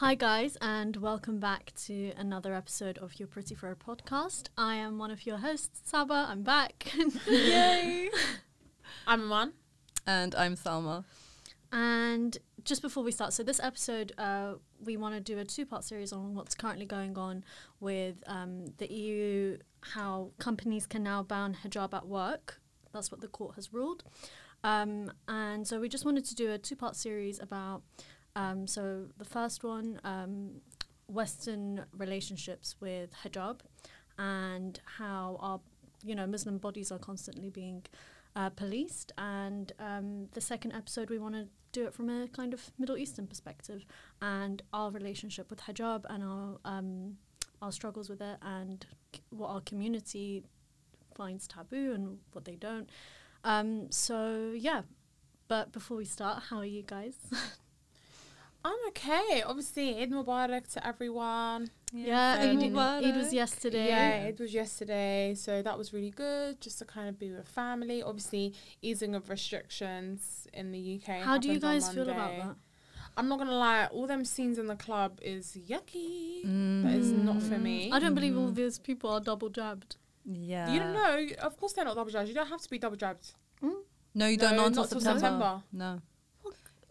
Hi, guys, and welcome back to another episode of Your Pretty Fur podcast. I am one of your hosts, Saba. I'm back. Yay! I'm Iman. And I'm Salma. And just before we start, so this episode, uh, we want to do a two part series on what's currently going on with um, the EU, how companies can now ban hijab at work. That's what the court has ruled. Um, and so we just wanted to do a two part series about um, so the first one, um, Western relationships with hijab, and how our you know Muslim bodies are constantly being uh, policed. And um, the second episode, we want to do it from a kind of Middle Eastern perspective and our relationship with hijab and our um, our struggles with it and c- what our community finds taboo and what they don't. Um, so yeah, but before we start, how are you guys? I'm okay. Obviously, Eid Mubarak to everyone. Yeah, Eid Eid, Mubarak. Eid was yesterday. Yeah, it was yesterday, so that was really good. Just to kind of be with family. Obviously, easing of restrictions in the UK. How do you guys feel about that? I'm not gonna lie. All them scenes in the club is yucky. That is not for me. I don't believe all Mhm. these people are double jabbed. Yeah. You don't know. Of course, they're not double jabbed. You don't have to be double jabbed. No, you don't No, know until September. September. No.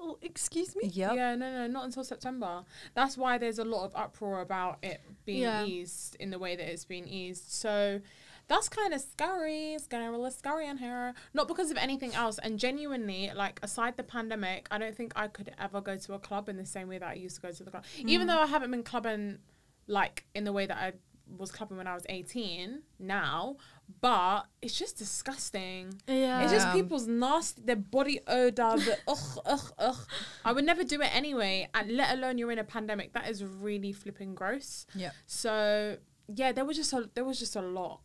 Oh, excuse me. Yep. Yeah, no, no, not until September. That's why there's a lot of uproar about it being Yeah. eased in the way that it's being eased. So that's kind of scary. It's getting really scary in here. Not because of anything else. And genuinely, like, aside the pandemic, I don't think I could ever go to a club in the same way that I used to go to the club. Even mm. though I haven't been clubbing, like, in the way that I was clubbing when I was 18 now. But it's just disgusting. Yeah. It's just people's nasty, their body odor, the ugh, ugh, ugh. I would never do it anyway, and let alone you're in a pandemic. That is really flipping gross. Yeah. So yeah, there was just a there was just a lot,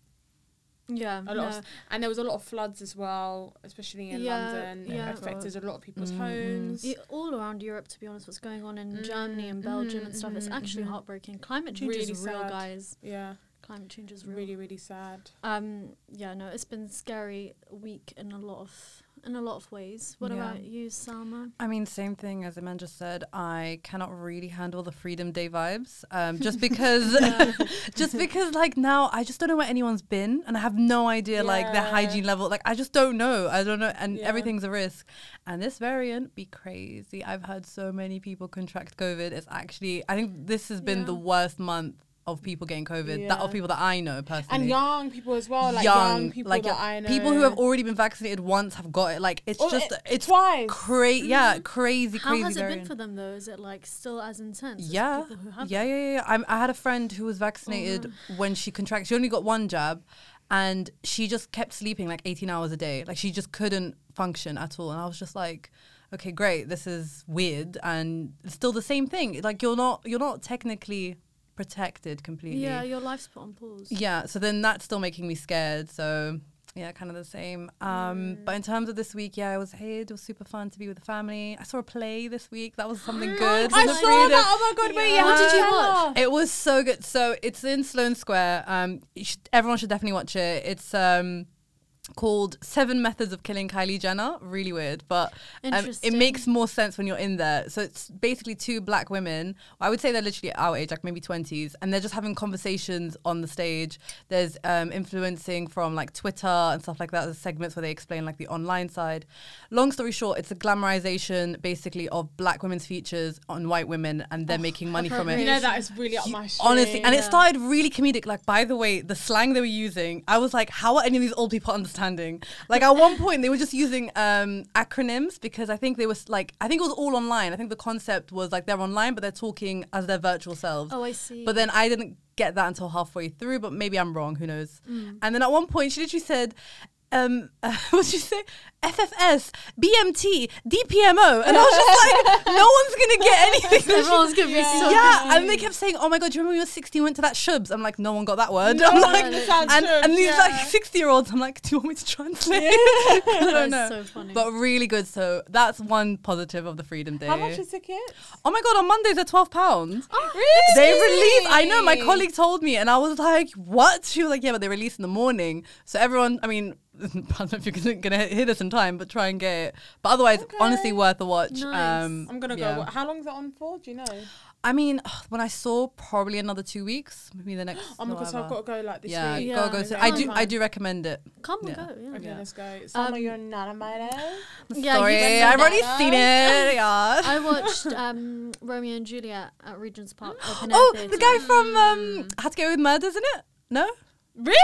yeah. a lot, no. of, and there was a lot of floods as well, especially in Yeah, London. yeah. It affected a lot of people's Mhm. homes. Yeah, all around Europe, to be honest, what's going on in Germany and Belgium and stuff, it's mhm, actually mhm. heartbreaking. Climate change Really is real, sad. guys. Yeah, Climate change is real. really, really sad. Um, yeah, no, it's been scary week in a lot of in a lot of ways. What Yeah. about you, Salma? I mean, same thing as just said. I cannot really handle the Freedom Day vibes, um, just because, just because, like now, I just don't know where anyone's been, and I have no idea, like their hygiene level. Like I just don't know. I don't know, and Yeah. everything's a risk. And this variant be crazy. I've heard so many people contract COVID. It's actually, I think this has been Yeah. the worst month of people getting COVID. That Yeah. of people that I know personally. And young people as well, like young, people like that I know. people who have already been vaccinated once have got it. Like it's Oh, just it- it's twice. Mm-hmm. crazy. Yeah, crazy, How crazy. has it been for them though? Is it like still as intense? as Yeah, people who have yeah, yeah, yeah. I'm, I had a friend who was vaccinated mm-hmm. when she contracted. She only got one jab, and she just kept sleeping like 18 hours a day. Like she just couldn't function at all. And I was just like, okay, great. This is weird, and it's still the same thing. Like you're not you're not technically protected completely. Yeah, your life's put on pause. Yeah, so then that's still making me scared. So yeah, kind of the same. Um, But in terms of this week, yeah, I was here. it was super fun to be with the family. I saw a play this week. That was something good. I saw freedom. that. Oh my god! Wait, Yeah. What did you watch? It was so good. So it's in Sloane Square. Um, you should, everyone should definitely watch it. It's um called Seven Methods of Killing Kylie Jenner. Really weird, but um, it makes more sense when you're in there. So it's basically two black women. I would say they're literally our age, like maybe twenties, and they're just having conversations on the stage. There's um, influencing from like Twitter and stuff like that. There's segments where they explain like the online side. Long story short, it's a glamorization basically of black women's features on white women, and they're making money from it. You know that is really up my street. Honestly, and it started really comedic. Like, by the way, the slang they were using, I was like, how are any of these old people understanding? Like, at one point, they were just using um, acronyms because I think they was like, I think it was all online. I think the concept was like they're online, but they're talking as their virtual selves. Oh, I see. But then I didn't get that until halfway through, but maybe I'm wrong. Who knows? Mm. And then at one point, she literally said, um, what did you say? FFS, BMT, DPMO. And I was just like, no one's going to get anything. Everyone's gonna be Yeah. so yeah, and they kept saying, "Oh my god, do you remember when you were 16 you went to that shubs?" I'm like, no one got that word. No I'm like, one and, sounds and these yeah. like 60 year olds, I'm like, do you want me to translate? I don't know. That's so funny. But really good. So that's one positive of the Freedom Day. How much is ticket? oh my god, on Mondays they're 12 pounds. Really? They release. I know. My colleague told me, and I was like, "What?" She was like, "Yeah, but they release in the morning." So everyone, I mean, I don't know if you're gonna hear this in time, but try and get it. But otherwise, Okay. honestly, worth a watch. Nice. Um, I'm gonna yeah. go. How long is it on for? Do you know? I mean, when I saw probably another two weeks, maybe the next. Oh my god, so I've got to go like this yeah, week. Yeah. go go. Okay. So I do. I do recommend it. Come and go. Yeah. Okay, Yeah. let's go. Summer, Um, you're not invited. Yeah, Sorry, I've already that. seen it. Yeah. I watched um, Romeo and Juliet at Regent's Park. Open Air oh, the guy from um, How to Get Away with Murder, isn't it? No, Really?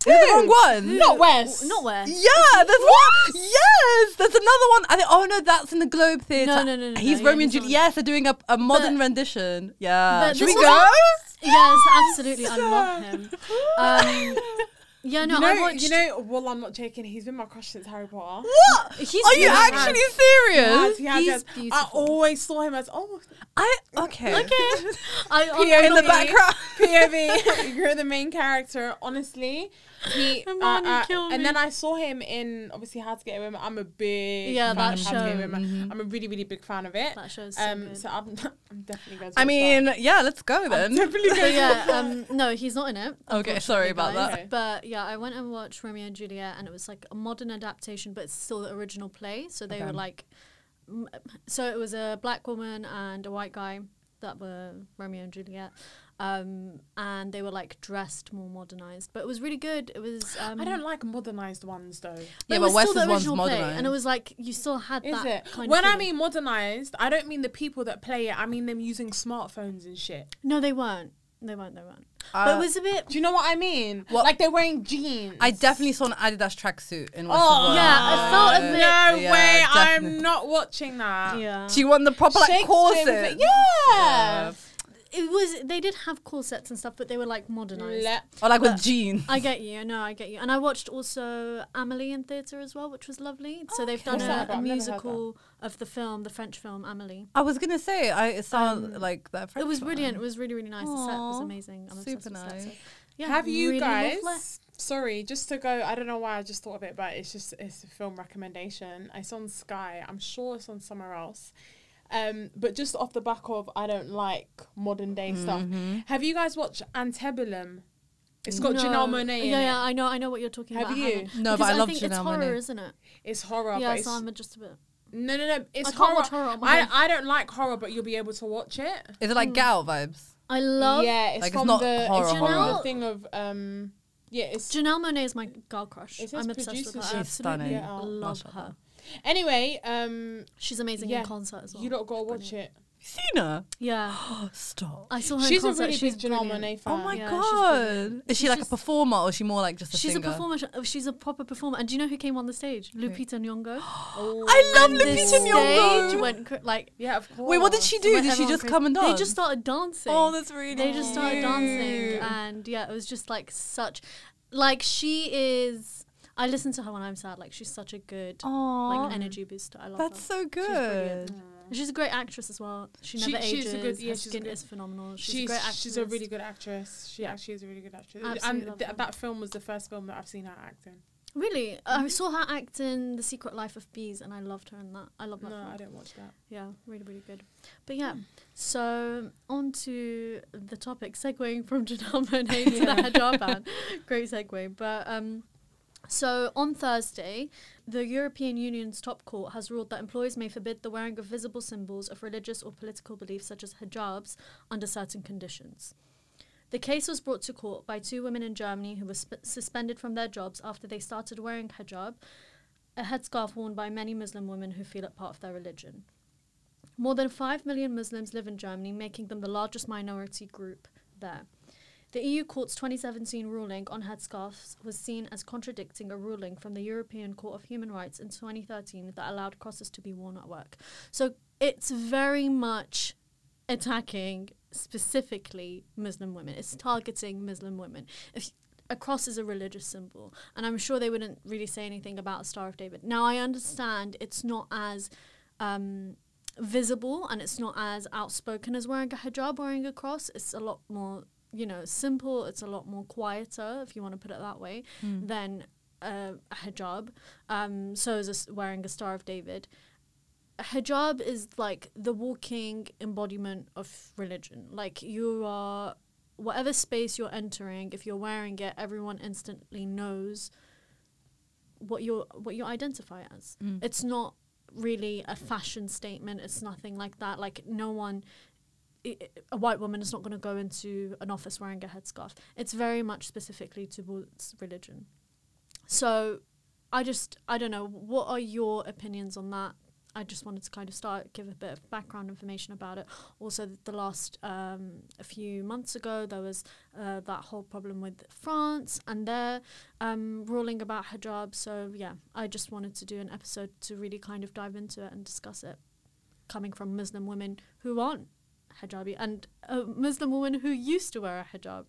Is it the wrong one? Not West. Not where. Yeah, there's one. Yes, there's another one. I think. Oh no, that's in the Globe Theatre. No, no, no, no, He's no, yeah, Romeo and Juliet. Yes, they're doing a, a modern But- rendition. Yeah. but Should we go? was- Yes, absolutely. I love him. Um, yeah, no, you know, I watched. you know, well, I'm not joking. He's been my crush since Harry Potter. What? He's Are you actually has- serious? He has, He's yes. I always saw him as oh I okay. okay. I, POV. In the background. POV. You're the main character. Honestly, he uh, uh, and then I saw him in obviously How to Get Away. with. I'm a big Yeah, fan that of How to Get Away Mm-hmm. I'm a really really big fan of it. That show's so Um, good. so I'm, I'm definitely going. to I mean, that. yeah, let's go then. definitely but going. yeah, um, no, he's not in it. Okay, sorry about guys. that. Okay. But yeah, I went and watched Romeo and Juliet, and it was like a modern adaptation, but it's still the original play. So they Okay. were like, so it was a black woman and a white guy that were Romeo and Juliet, um, and they were like dressed more modernized. But it was really good. It was. Um, I don't like modernized ones though. But Yeah, it but was West's still the one's original play, and it was like you still had Is that it? kind When of I mean modernized, I don't mean the people that play it. I mean them using smartphones and shit. no, they weren't. They weren't. They weren't. Uh, but it was a bit. Do you know what I mean? What- Like they're wearing jeans. I definitely saw an Adidas tracksuit in West's Oh World. Yeah, it felt a bit- No Yeah, way! I'm not watching that. Yeah. Do you want the proper like Shakespeare corset. was yeah. It was. They did have corsets and stuff, but they were like modernized. Le- Or like with But- jeans. I get you. No, I get you. And I watched also Amelie in theatre as well, which was lovely. So they've done What's that a, about? a I've never heard musical of the film, the French film Amelie. I was gonna say, I it sounds Um, like that. it French was one. brilliant. It was really, really nice. The set was amazing. I'm obsessed super with the set, so- nice. Yeah, Have you really guys? lovely. Sorry, just to go. I don't know why I just thought of it, but it's just it's a film recommendation. It's on Sky. I'm sure it's on somewhere else. Um, but just off the back of I don't like modern day stuff. Mhm. Have you guys watched Antebellum? It's got No. Janelle Monáe in Yeah, it. yeah, I know, I know what you're talking Have about. haven't. No, but Because I love think it's horror, Monáe. isn't it? It's horror. yeah, but it's, so I'm just a bit. no, no, no. It's I can't horror. watch horror. I. I don't like horror, but you'll be able to watch it. Is it like Mm. gal vibes? I love. yeah, it's Like, it's from not the horror it's from horror. the thing of um yeah it's Janelle Monáe is my girl crush. I'm obsessed with her. producer. She's absolutely stunning. Yeah, oh, love her. Anyway um She's amazing Yeah. in concert as well. you lot gotta watch brilliant. it. You seen her? Yeah, Stop. I saw her. She's in a concert. really she's big Janelle brilliant. Fan. Oh my Yeah, god. Is she She's like just- a performer or is she more like just a She's singer? a performer. She's a proper performer. And do you know who came on the stage? Lupita Nyong'o. Oh, I love And the Lupita stage Nyong'o. went cr- like. yeah, of course. Wait, what did she do? went Did she just crazy. come and dance? They just started dancing. Oh, that's really they just started dancing, and yeah, it was just like such, like she is. I listen to her when I'm sad. Like she's such a good Aw, like energy booster. I love that's her. so good. And She's a great actress as well. She She- never she's ages. a good- yeah, her she's a good- is phenomenal. She's, She's a great actress. she's a really good actress. She actually is a really good actress. Absolutely and love th- her. that film was the first film that I've seen her act in. Really, I saw her act in The Secret Life of Bees, and I loved her in that. I love that. No, film. I didn't watch that. Yeah, really, really good. But yeah, so on to the topic, segueing from Janelle Monae to the hijab ban. Great segue. But um, so on Thursday, the European Union's top court has ruled that employers may forbid the wearing of visible symbols of religious or political beliefs, such as hijabs, under certain conditions. The case was brought to court by two women in Germany who were sp- suspended from their jobs after they started wearing hijab, a headscarf worn by many Muslim women who feel it part of their religion. More than 5 million Muslims live in Germany, making them the largest minority group there. The EU Court's 2017 ruling on headscarves was seen as contradicting a ruling from the European Court of Human Rights in 2013 that allowed crosses to be worn at work. So it's very much attacking specifically Muslim women. It's targeting Muslim women. If a cross is a religious symbol, and I'm sure they wouldn't really say anything about a Star of David. Now I understand it's not as um, visible and it's not as outspoken as wearing a hijab, wearing a cross. It's a lot more, you know, simple. It's a lot more quieter, if you want to put it that way, Mm. than uh, a hijab. Um, so is a wearing a Star of David. A hijab is like the walking embodiment of religion. Like you are, whatever space you're entering, if you're wearing it, everyone instantly knows what you're what you identify as. Mm. It's not really a fashion statement. It's nothing like that. Like no one. A white woman is not going to go into an office wearing a headscarf. It's very much specifically towards religion. So, I just I don't know. What are your opinions on that? I just wanted to kind of start give a bit of background information about it. Also, the last um, a few months ago, there was uh, that whole problem with France and their um, ruling about hijab. So yeah, I just wanted to do an episode to really kind of dive into it and discuss it, coming from Muslim women who aren't hijabi and a Muslim woman who used to wear a hijab.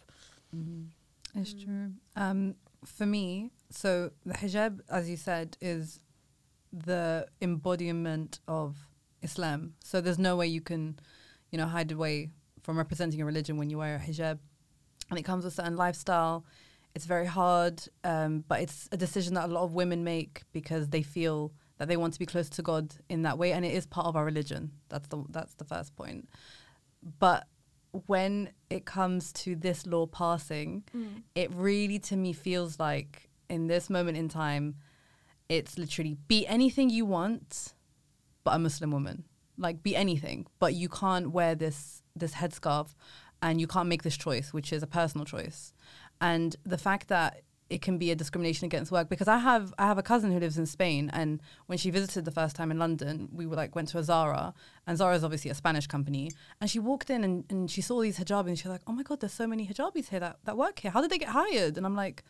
It's Mm. true. Um, for me, so the hijab, as you said, is the embodiment of Islam. So there's no way you can, you know, hide away from representing a religion when you wear a hijab. And it comes with a certain lifestyle. It's very hard, um, but it's a decision that a lot of women make because they feel that they want to be close to God in that way, and it is part of our religion. That's the that's the first point. But when it comes to this law passing, mm. it really to me feels like in this moment in time, it's literally be anything you want, but a Muslim woman. Like be anything, but you can't wear this this headscarf, and you can't make this choice, which is a personal choice. And the fact that it can be a discrimination against work because I have I have a cousin who lives in Spain and when she visited the first time in London we were like went to a Zara and Zara is obviously a Spanish company and she walked in and, and she saw these hijabis and she was like oh my god there's so many hijabis here that, that work here. How did they get hired? And I'm like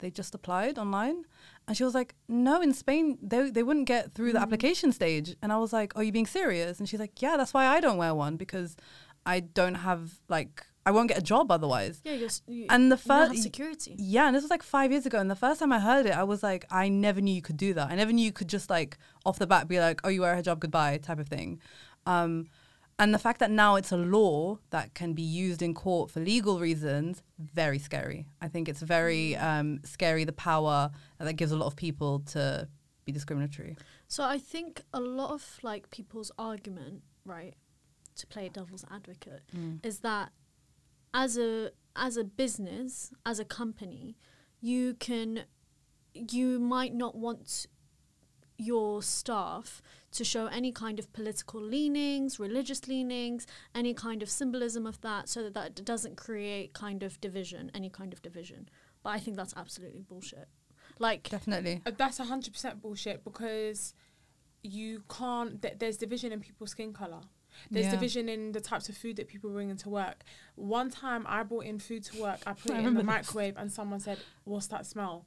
they just applied online. And she was like no in Spain they, they wouldn't get through the mm. application stage. And I was like are you being serious? And she's like yeah that's why I don't wear one because I don't have like I won't get a job otherwise Yeah, you're, you, and the you don't have first security. yeah, and this was like five years ago. And the first time I heard it, I was like, I never knew you could do that. I never knew you could just like off the bat be like, oh, you wear a hijab, goodbye, type of thing. Um, and the fact that now it's a law that can be used in court for legal reasons, very scary. I think it's very um, scary the power that, that gives a lot of people to be discriminatory. So I think a lot of like people's argument, right, to play devil's advocate, is that as a as a business, as a company, you can you might not want your staff to show any kind of political leanings, religious leanings, any kind of symbolism of that, so that that doesn't create kind of division, any kind of division. But I think that's absolutely bullshit. Like, Definitely. Uh, That's hundred percent bullshit because you can't. Th- there's division in people's skin color. There's Yeah. division in the types of food that people bring into work. One time I brought in food to work, I put I it in the microwave, and someone said, "What's that smell?"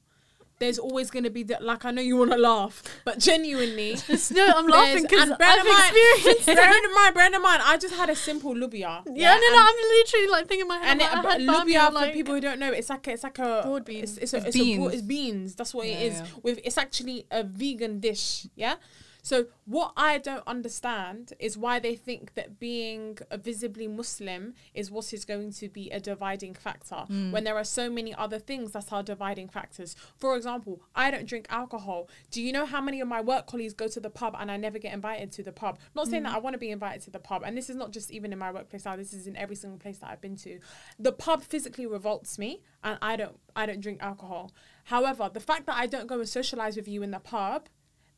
There's always going to be that. Like I know you want to laugh, but genuinely, no, I'm laughing because I've mind- experienced it. bear in mind, bear in mind, I just had a simple lubia. Yeah, no, no, I'm literally like thinking in my head. and it, like, I had lubia for like, people who don't know, it's like a, it's like a Broad beans. It's, it's, a, It's it's, A, broad- beans. it's beans. That's what Yeah, it is. yeah. With it's actually a vegan dish. Yeah. So what I don't understand is why they think that being a visibly Muslim is what is going to be a dividing factor hmm. when there are so many other things that are dividing factors. For example, I don't drink alcohol. Do you know how many of my work colleagues go to the pub and I never get invited to the pub? Not saying that hmm. I want to be invited to the pub, and this is not just even in my workplace now. This is in every single place that I've been to. The pub physically revolts me, and I don't I don't drink alcohol. However, the fact that I don't go and socialize with you in the pub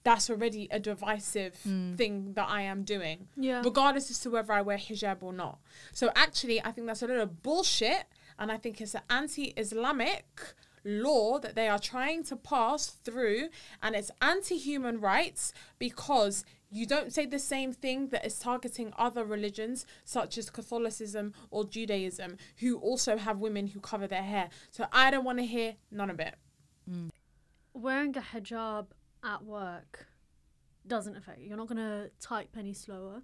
that's already a divisive hmm. thing that I am doing, Yeah. regardless as to whether I wear hijab or not. So actually, I think that's a little bullshit, and I think it's an anti-Islamic law that they are trying to pass through, and it's anti-human rights because you don't say the same thing that is targeting other religions such as Catholicism or Judaism, who also have women who cover their hair. So I don't want to hear none of it. Hmm. wearing a hijab at work doesn't affect you. You're not gonna type any slower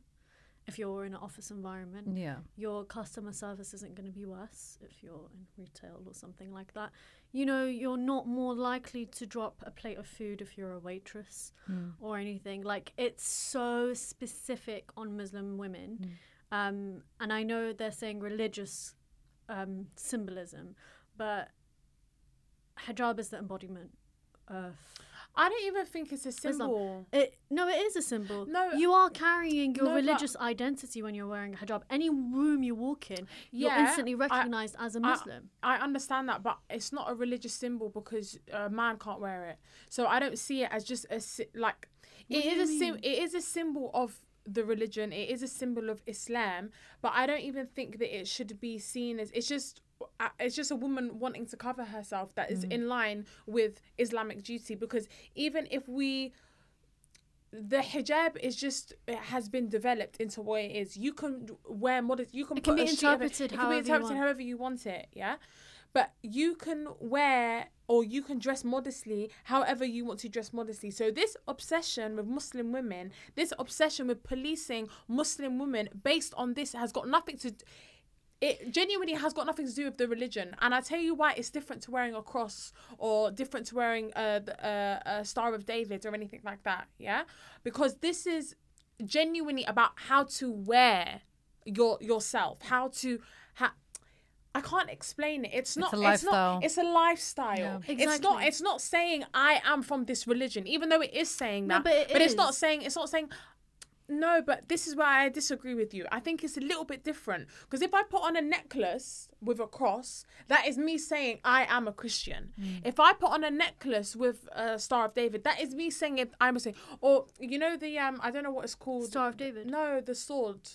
if you're in an office environment. Yeah. Your customer service isn't gonna be worse if you're in retail or something like that. You know, you're not more likely to drop a plate of food if you're a waitress or anything. Like it's so specific on Muslim women. Um, and I know they're saying religious um, symbolism, but hijab is the embodiment of I don't even think it's a symbol. It no, it is a symbol. No. you are carrying your No, religious identity when you're wearing a hijab. Any room you walk in, you're Yeah, instantly I- recognized as a Muslim. I understand that, but it's not a religious symbol because a man can't wear it. So I don't see it as just a like it What do is a sim- it is a symbol of the religion. It is a symbol of Islam, but I don't even think that it should be seen as it's just Uh, it's just a woman wanting to cover herself that is mm. in line with Islamic duty because even if we the hijab is just it has been developed into what it is. You can wear modest. You can It can be a sheet of interpreted It can however be you interpreted want. however you want it. Yeah, but you can wear or you can dress modestly however you want to dress modestly. So this obsession with Muslim women, this obsession with policing Muslim women based on this has got nothing to. It genuinely has got nothing to do with the religion, and I tell you why it's different to wearing a cross or different to wearing a, a, a Star of David or anything like that. Yeah, because this is genuinely about how to wear your yourself, how to ha- I can't explain it. It's not. a It's, not. It's a lifestyle. Yeah. It's not. It's not saying I am from this religion, even though it is saying that. No, but it it's not saying. It's not saying. No, but this is where I disagree with you. I think it's a little bit different because if I put on a necklace with a cross, that is me saying I am a Christian. Mm. If I put on a necklace with a Star of David, that is me saying it, I'm a saying. Or you know the um, I don't know what it's called. Star of David. No, the sword.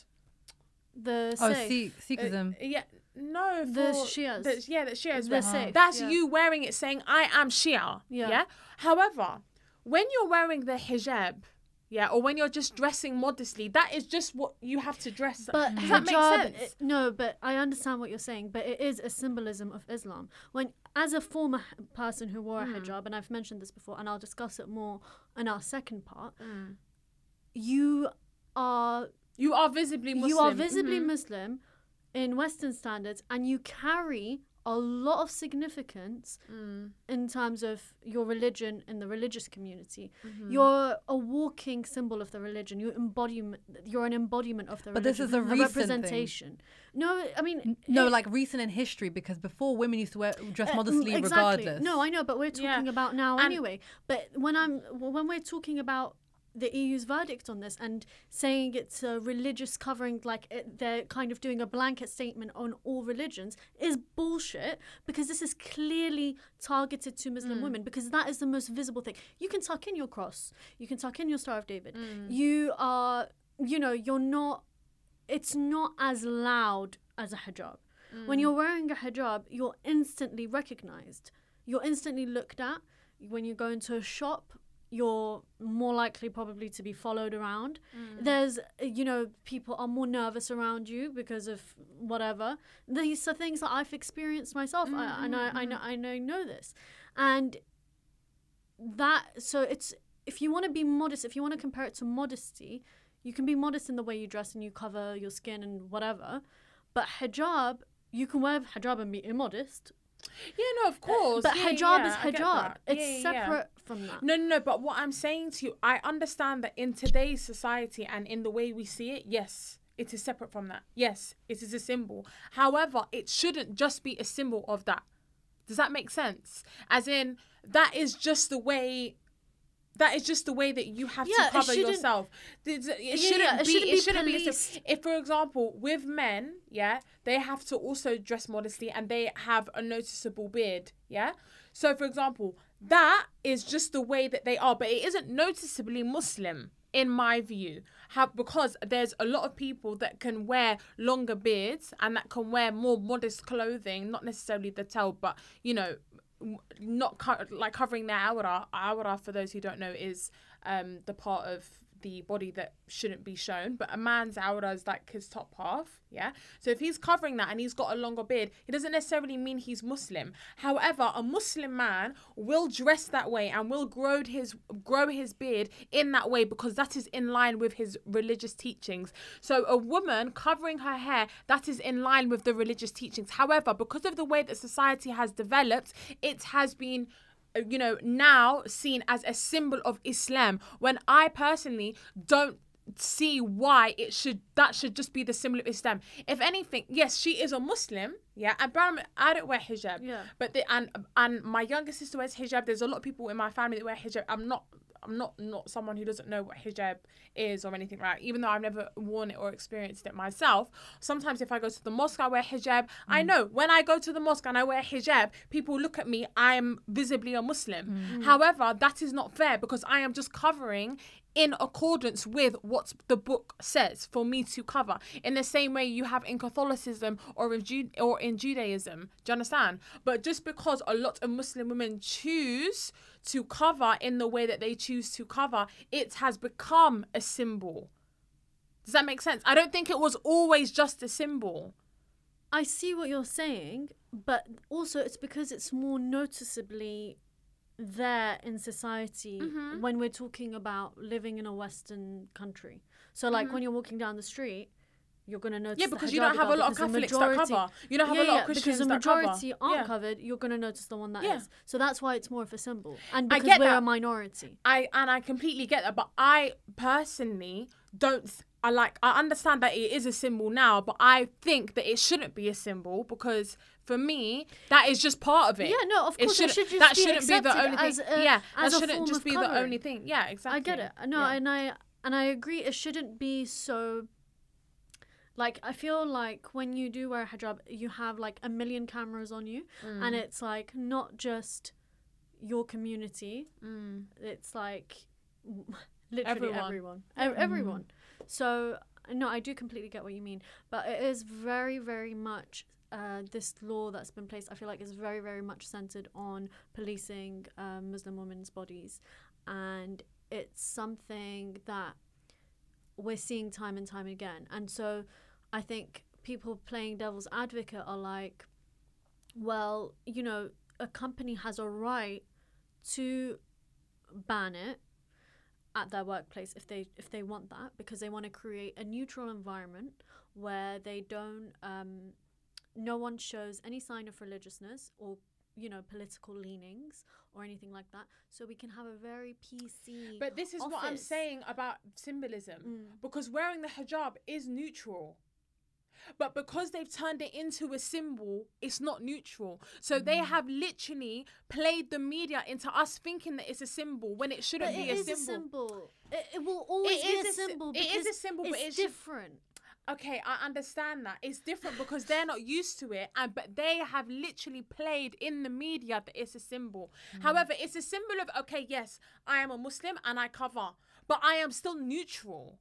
The Oh, Sikh. Sikh, Uh, Sikhism. yeah, no, The for- Shias. the- yeah, the Shias. The wear. Sikhs, That's yeah. you wearing it, saying I am Shia. Yeah. Yeah. However, when you're wearing the hijab, yeah, or when you're just dressing modestly, that is just what you have to dress. But Does that make sense? it- no, but I understand what you're saying. But it is a symbolism of Islam. When, as a former person who wore a Hmm. hijab, and I've mentioned this before, and I'll discuss it more in our second part. Mm. You are you are visibly Muslim. you are visibly Mhm. Muslim in Western standards, and you carry a lot of significance Mm. in terms of your religion in the religious community. Mm-hmm. You're a walking symbol of the religion. You embodiment. You're an embodiment of the religion. But this is a recent thing. representation. No, I mean No, it- like recent in history because before women used to wear dress uh, modestly mm, exactly. regardless. No, I know, but we're Yeah. talking about now And- anyway. But when I'm when we're talking about the EU's verdict on this and saying it's a religious covering, like it, they're kind of doing a blanket statement on all religions, is bullshit because this is clearly targeted to Mm. Muslim women because that is the most visible thing. You can tuck in your cross, you can tuck in your Star of David. Mm. You are, you know, you're not. It's not as loud as a hijab. Mm. When you're wearing a hijab, you're instantly recognized. You're instantly looked at. When you go into a shop, you're more likely probably to be followed around. Mm. There's, you know, people are more nervous around you because of whatever. These are things that I've experienced myself, I, and I, I know, I know, know this, and that. So it's if you want to be modest, if you want to compare it to modesty, you can be modest in the way you dress and you cover your skin and whatever. But hijab, you can wear hijab and be immodest. Yeah, no, of course. But Yeah, hijab yeah, is get hijab. that. It's yeah. separate from that. No, no, no. But what I'm saying to you, I understand that in today's society and in the way we see it, yes, it is separate from that. Yes, it is a symbol. However, it shouldn't just be a symbol of that. Does that make sense? As in, that is just the way. That is just the way that you have Yeah, to cover yourself. It, shouldn't yeah, it be. shouldn't It shouldn't be. a policed. sim- If, for example, with men, yeah, they have to also dress modestly and they have a noticeable beard, yeah. So, for example, that is just the way that they are, but it isn't noticeably Muslim in my view. How because there's a lot of people that can wear longer beards and that can wear more modest clothing, not necessarily the tail, but you know, not co- like covering the awra. Awra, for those who don't know, is um the part of the body that shouldn't be shown, but a man's awra is like his top half, yeah. So if he's covering that and he's got a longer beard, it doesn't necessarily mean he's Muslim. However, a Muslim man will dress that way and will grow his grow his beard in that way because that is in line with his religious teachings. So a woman covering her hair, that is in line with the religious teachings. However, because of the way that society has developed, it has been Uh, you know now seen as a symbol of Islam when I personally don't see why it should that should just be the symbol of Islam. If anything, yes, she is a Muslim, yeah, and Brown, I don't wear hijab, Yeah. but the, and and my younger sister wears hijab. There's a lot of people in my family that wear hijab. I'm not. I'm not not someone who doesn't know what hijab is or anything like. Even though I've never worn it or experienced it myself, sometimes if I go to the mosque, I wear hijab. I mm. know when I go to the mosque and I wear hijab, people look at me. I am visibly a Muslim. Mm. However, that is not fair because I am just covering in accordance with what the book says for me to cover. In the same way you have in Catholicism or in Ju- or in Judaism. Do you understand? But just because a lot of Muslim women choose to cover in the way that they choose to cover, it has become a symbol. Does that make sense? I don't think it was always just a symbol. I see what you're saying, but also it's because it's more noticeably there in society Mm-hmm. when we're talking about living in a Western country. So, like when you're walking down the street, you're gonna notice. Mm-hmm. Yeah, the because you don't have a lot of because the Catholics that majority- cover. You don't have yeah, a lot yeah, of Christians because the that cover. majority aren't Yeah. covered. You're gonna notice the one that is. So that's why it's more of a symbol, and I because get we're that. a minority. I and I completely get that, but I personally don't. th- I like. I understand that it is a symbol now, but I think that it shouldn't be a symbol because for me, that is just part of it. Yeah, no, of course, it shouldn't- should just that be shouldn't be the only thing. a- yeah, that shouldn't just be the only thing. Yeah, exactly. I get it. No, and I and I agree. It shouldn't be so. Like I feel like when you do wear a hijab, you have like a million cameras on you, Mm. and it's like not just your community. Mm. It's like literally Everyone. everyone, everyone. everyone. So no, I do completely get what you mean, but it is very, very much. Uh, this law that's been placed, I feel like, is very, very much centered on policing um, Muslim women's bodies, and it's something that we're seeing time and time again. And so, I think people playing devil's advocate are like, well, you know, a company has a right to ban it at their workplace if they if they want that because they want to create a neutral environment where they don't um, no one shows any sign of religiousness or you know political leanings or anything like that so we can have a very pc But this is what I'm saying about symbolism Mm. because wearing the hijab is neutral. But because they've turned it into a symbol, it's not neutral. So they Mm. have literally played the media into us thinking that it's a symbol when it shouldn't but be it a is symbol. a symbol it, it will always be is a a sy- symbol it is a symbol, but it's it's just- different Okay, I understand that. It's different because they're not used to it, and but they have literally played in the media that it's a symbol. Mm. However, it's a symbol of okay, yes, I am a Muslim and I cover, but I am still neutral.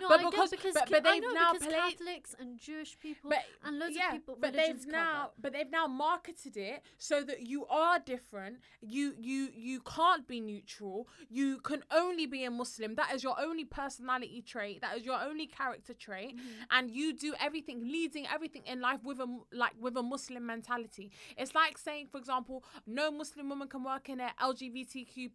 No, But I because- because but- but they've know now because Catholics and Jewish people But and loads yeah, of people but they've now but they've now marketed it so that you are different. You you you can't be neutral. You can only be a Muslim. That is your only personality trait. That is your only character trait, Mm-hmm. and you do everything, leading everything in life with a like with a Muslim mentality. It's like saying, for example, no Muslim woman can work in a LGBTQ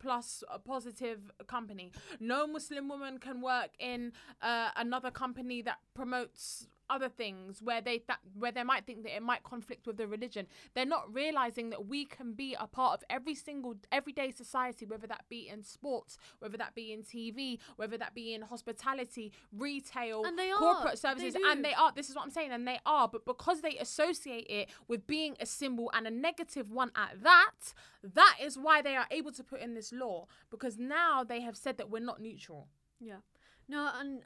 uh, positive company. No Muslim woman can work in uh, Uh, another company that promotes other things where they that where they might think that it might conflict with the religion. They're not realizing that we can be a part of every single everyday society whether that be in sports whether that be in tv whether that be in hospitality retail And they corporate are. services They and they are. This is what i'm saying and they are. But because they associate it with being a symbol and a negative one at that that is why they are able to put in this law because now they have said that we're not neutral. Yeah. No, and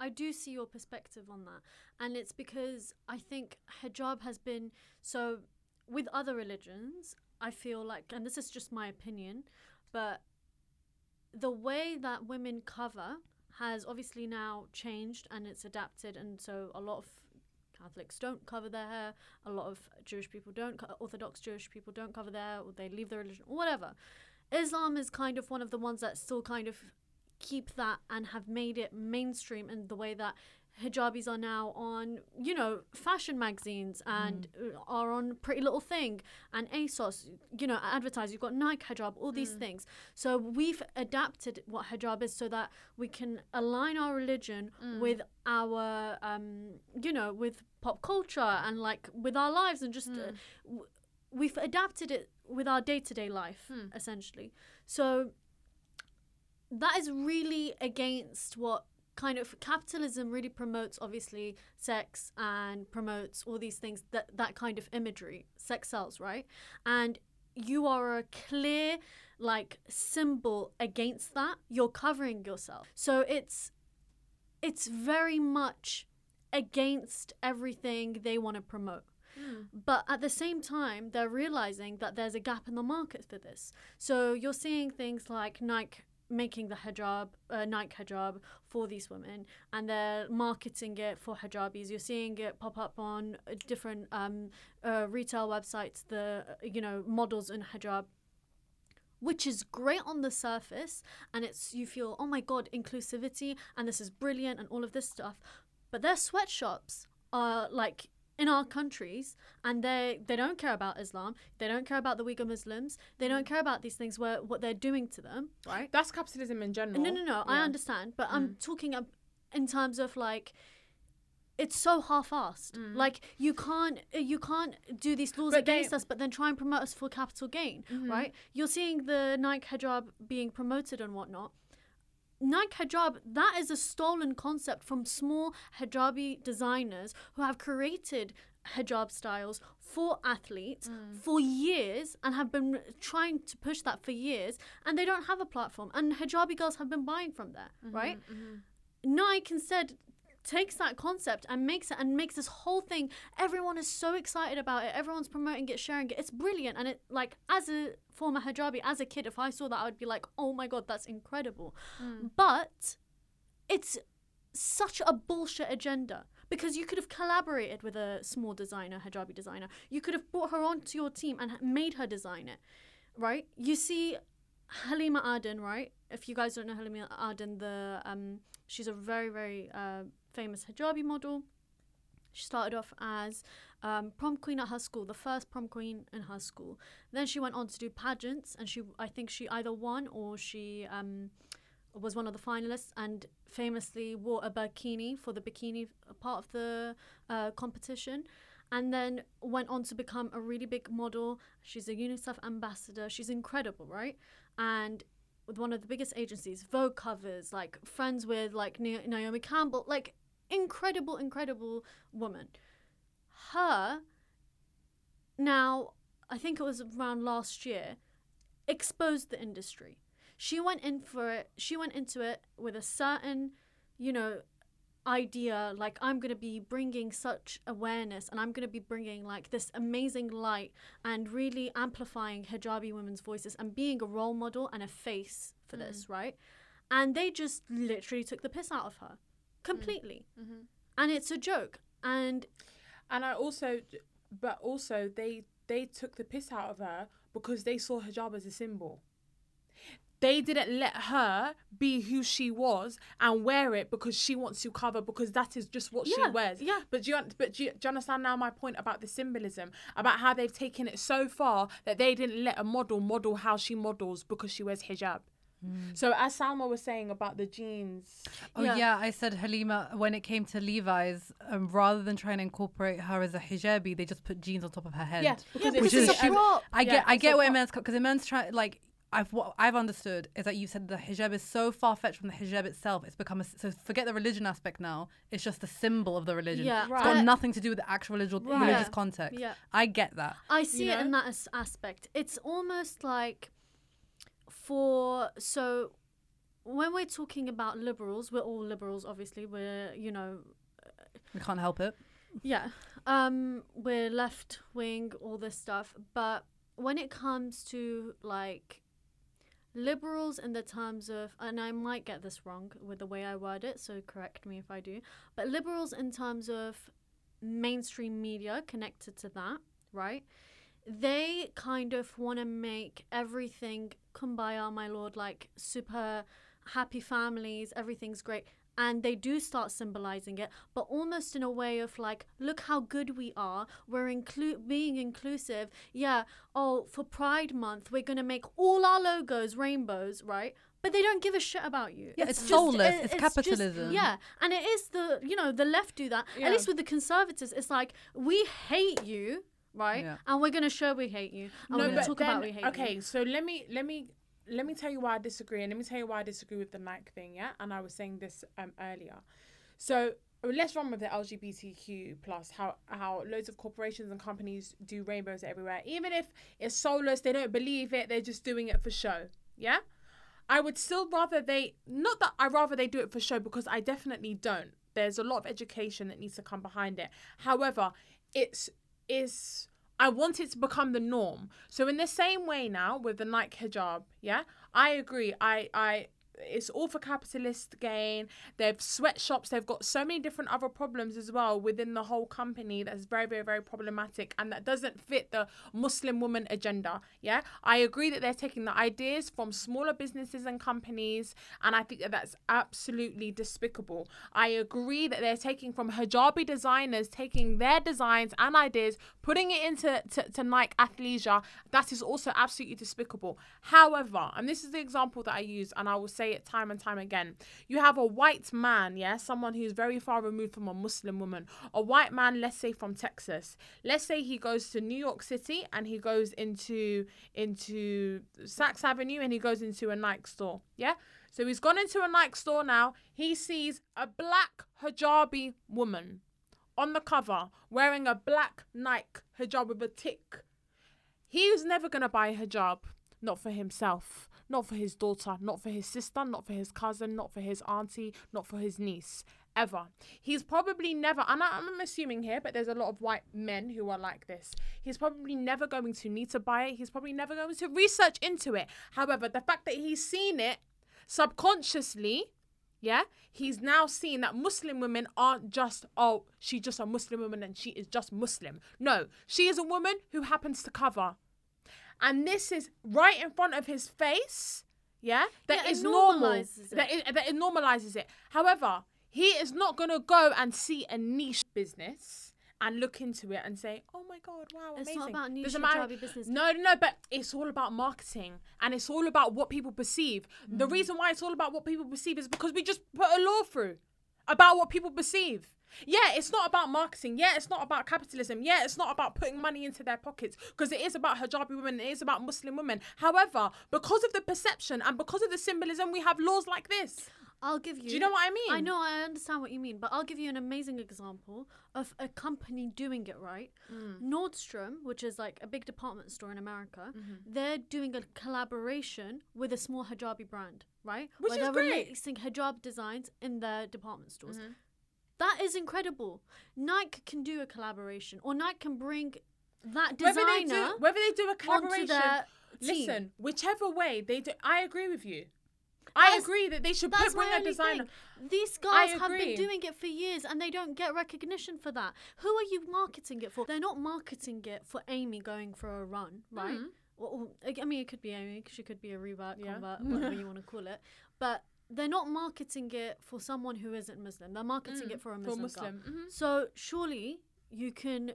I do see your perspective on that. And it's because I think hijab has been so with other religions, I feel like and this is just my opinion, but the way that women cover has obviously now changed and it's adapted and so a lot of Catholics don't cover their hair. A lot of Jewish people don't. Orthodox Jewish people don't cover their hair, or they leave their religion, or whatever. Islam is kind of one of the ones that still kind of keep that and have made it mainstream in the way that hijabis are now on, you know, fashion magazines and uh, are on Pretty Little Thing and ASOS, you know, advertise. You've got Nike hijab, all these things. So we've adapted what hijab is so that we can align our religion with our, um, you know, with pop culture and like with our lives and just. Uh, w- we've adapted it with our day-to-day life essentially so that is really against what kind of capitalism really promotes obviously sex and promotes all these things that that kind of imagery sex sells right? And you are a clear like symbol against that. You're covering yourself. So it's it's very much against everything they want to promote. Hmm. But at the same time, they're realizing that there's a gap in the market for this. So you're seeing things like Nike making the hijab, uh, Nike hijab for these women, and they're marketing it for hijabis. You're seeing it pop up on uh, different um, uh, retail websites. The uh, you know models in hijab. Which is great on the surface, and it's you feel oh my god inclusivity, and this is brilliant, and all of this stuff. But their sweatshops are like in our countries and they they don't care about Islam they don't care about the Uyghur Muslims they don't care about these things where what they're doing to them right? That's capitalism in general. no no no I understand but I'm mm. talking in terms of like it's so half-assed. Mm. Like you can't you can't do these laws But they- against us but then try and promote us for capital gain mm-hmm. right? You're seeing the Nike hijab being promoted and whatnot Nike hijab, that is a stolen concept from small hijabi designers who have created hijab styles for athletes mm. for years and have been trying to push that for years and they don't have a platform and hijabi girls have been buying from there mm-hmm, right? Mm-hmm. nike instead takes that concept and makes it and makes this whole thing everyone is so excited about it everyone's promoting it sharing it it's brilliant and it like as a former hijabi as a kid if i saw that i would be like oh my god that's incredible but it's such a bullshit agenda because you could have collaborated with a small designer, hijabi designer. You could have brought her onto your team and made her design it, right? You see Halima Aden, right? If you guys don't know Halima Aden, the um, she's a very very uh, famous hijabi model. She started off as um, prom queen at her school, the first prom queen in her school. Then she went on to do pageants, and she I think she either won or she um, was one of the finalists and famously wore a bikini for the bikini part of the uh, competition and then went on to become a really big model she's a unicef ambassador she's incredible right and with one of the biggest agencies vogue covers like friends with like naomi campbell like incredible incredible woman. Her now i think it was around last year exposed the industry. She went in for it she went into it with a certain you know idea like i'm going to be bringing such awareness and i'm going to be bringing like this amazing light and really amplifying hijabi women's voices and being a role model and a face for this mm. right? And they just literally took the piss out of her completely mm-hmm. Mm-hmm. and it's a joke and And I also, but also they they took the piss out of her because they saw hijab as a symbol. They didn't let her be who she was and wear it because she wants to cover because that is just what Yeah, she wears. yeah. But do you but do you, do you understand now my point about the symbolism about how they've taken it so far that they didn't let a model model how she models because she wears hijab. So as Salma was saying about the jeans, Oh Yeah. yeah. I said Halima when it came to Levi's, um, rather than trying to incorporate her as a hijabi, they just put jeans on top of her head. Yeah, because Yeah, which because is it's a prop. I get, Yeah, I get a where prop. men's because the men's try like. I've what I've understood is that you said the hijab is so far fetched from the hijab itself. It's become a so forget the religion aspect now. It's just the symbol of the religion. Yeah. it's Right. got nothing to do with the actual religious, Right. religious Yeah. context. Yeah. I get that. I see You it in that as- aspect. It's almost like for so when we're talking about liberals, we're all liberals. Obviously, we're you know We can't help it. yeah, um, we're left wing, all this stuff. But when it comes to like liberals in the terms of, and I might get this wrong with the way I word it, so correct me if I do, but liberals in terms of mainstream media connected to that, right? They kind of want to make everything kumbaya, my lord, like super happy families, everything's great. And they do start symbolizing it, but almost in a way of like, look how good we are. We're inclu- being inclusive. Yeah. Oh, for Pride Month, we're gonna make all our logos rainbows, right? But they don't give a shit about you. Yeah, it's soulless. It's just- capitalism. yeah, and it is the you know the left do that. Yeah. At least with the conservatives, it's like we hate you, right? Yeah. And we're gonna show we hate you, and we're gonna talk about we hate okay, you. so let me let me let me tell you why I disagree, and let me tell you why I disagree with the Nike thing. Yeah, and I was saying this um earlier. So let's run with the LGBTQ plus how how loads of corporations and companies do rainbows everywhere. Even if it's soulless, they don't believe it. They're just doing it for show. Yeah. I would still rather they not that I rather they do it for show because I definitely don't. There's a lot of education that needs to come behind it. However, it's is I want it to become the norm. So in the same way now with the Nike hijab, yeah, I agree. I I it's all for capitalist gain. They've sweatshops. They've got so many different other problems as well within the whole company that's very, very, very problematic and that doesn't fit the Muslim woman agenda. Yeah, I agree that they're taking the ideas from smaller businesses and companies, and I think that that's absolutely despicable. I agree that they're taking from hijabi designers, taking their designs and ideas, putting it into to, to Nike athleisure. That is also absolutely despicable. However, and this is the example that I use, and I will say it time and time again. You have a white man, yeah, someone who's very far removed from a Muslim woman, a white man, let's say from Texas. Let's say he goes to New York City and he goes into into Saks Avenue and he goes into a Nike store, yeah. So he's gone into a Nike store now. He sees a black hijabi woman on the cover wearing a black Nike hijab with a tick. He's never gonna buy a hijab, not for himself, not for his daughter, not for his sister, not for his cousin, not for his auntie, not for his niece. Ever. He's probably never, and I- I'm assuming here, but there's a lot of white men who are like this. He's probably never going to need to buy it. He's probably never going to research into it. However, the fact that he's seen it subconsciously, yeah, he's now seen that Muslim women aren't just, oh, she's just a Muslim woman and she is just Muslim. No, she is a woman who happens to cover. And this is right in front of his face, yeah, That Yeah, is normal. it. That it, that it normalizes it. However, he is not going to go and see a niche business and look into it and say, "Oh my god, wow, It's amazing." not about niche matter- business. No, no, no, but it's all about marketing and it's all about what people perceive. The Mm. reason why it's all about what people perceive is because we just put a law through about what people perceive. Yeah, it's not about marketing. Yeah, it's not about capitalism. Yeah, it's not about putting money into their pockets because it is about hijabi women. It is about Muslim women. However, because of the perception and because of the symbolism, we have laws like this. I'll give you. Do you know what I mean? I know, I understand what you mean, but I'll give you an amazing example of a company doing it right. Mm. Nordstrom, which is like a big department store in America, Mm-hmm. they're doing a collaboration with a small hijabi brand, right? Which Where is they're great. releasing hijab designs in their department stores. Mm-hmm. That is incredible. Nike can do a collaboration, or Nike can bring that Whether they designer do, whether they do a collaboration, listen, whichever way they do, I agree with you. I That's- agree that they should put, bring a designer. thing. These guys have been doing it for years and they don't get recognition for that. Who are you marketing it for? They're not marketing it for Amy going for a run, right? Mhm. Or, or- I mean, it could be Amy. She could be a revert, Yeah. convert, whatever you want to call it. But they're not marketing it for someone who isn't Muslim. They're marketing Mm, it for a for Muslim. girl. Muslim. Mhm. So surely you can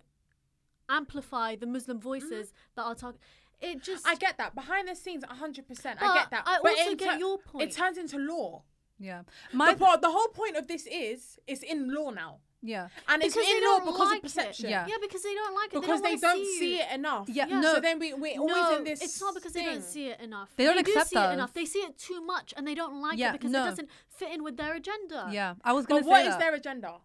amplify the Muslim voices that are talking. It just. Mm-hmm. I get that behind the scenes, hundred percent. I get that. I but also it get tur- your point. It turns into law. Yeah. The, My part, the whole point of this is it's in law now, yeah. and it's Because they in law don't because like of perception. It. Yeah. Yeah, because they don't like it. Because they they don't, don't wanna see it enough. Yeah, Yeah. no. So then we we're no, always in this. it's not because they don't see it enough. They don't do accept see it enough. They see it too much, and they don't like Yeah, it because no. it doesn't fit in with their agenda. Yeah. I was gonna But say what is that. their agenda?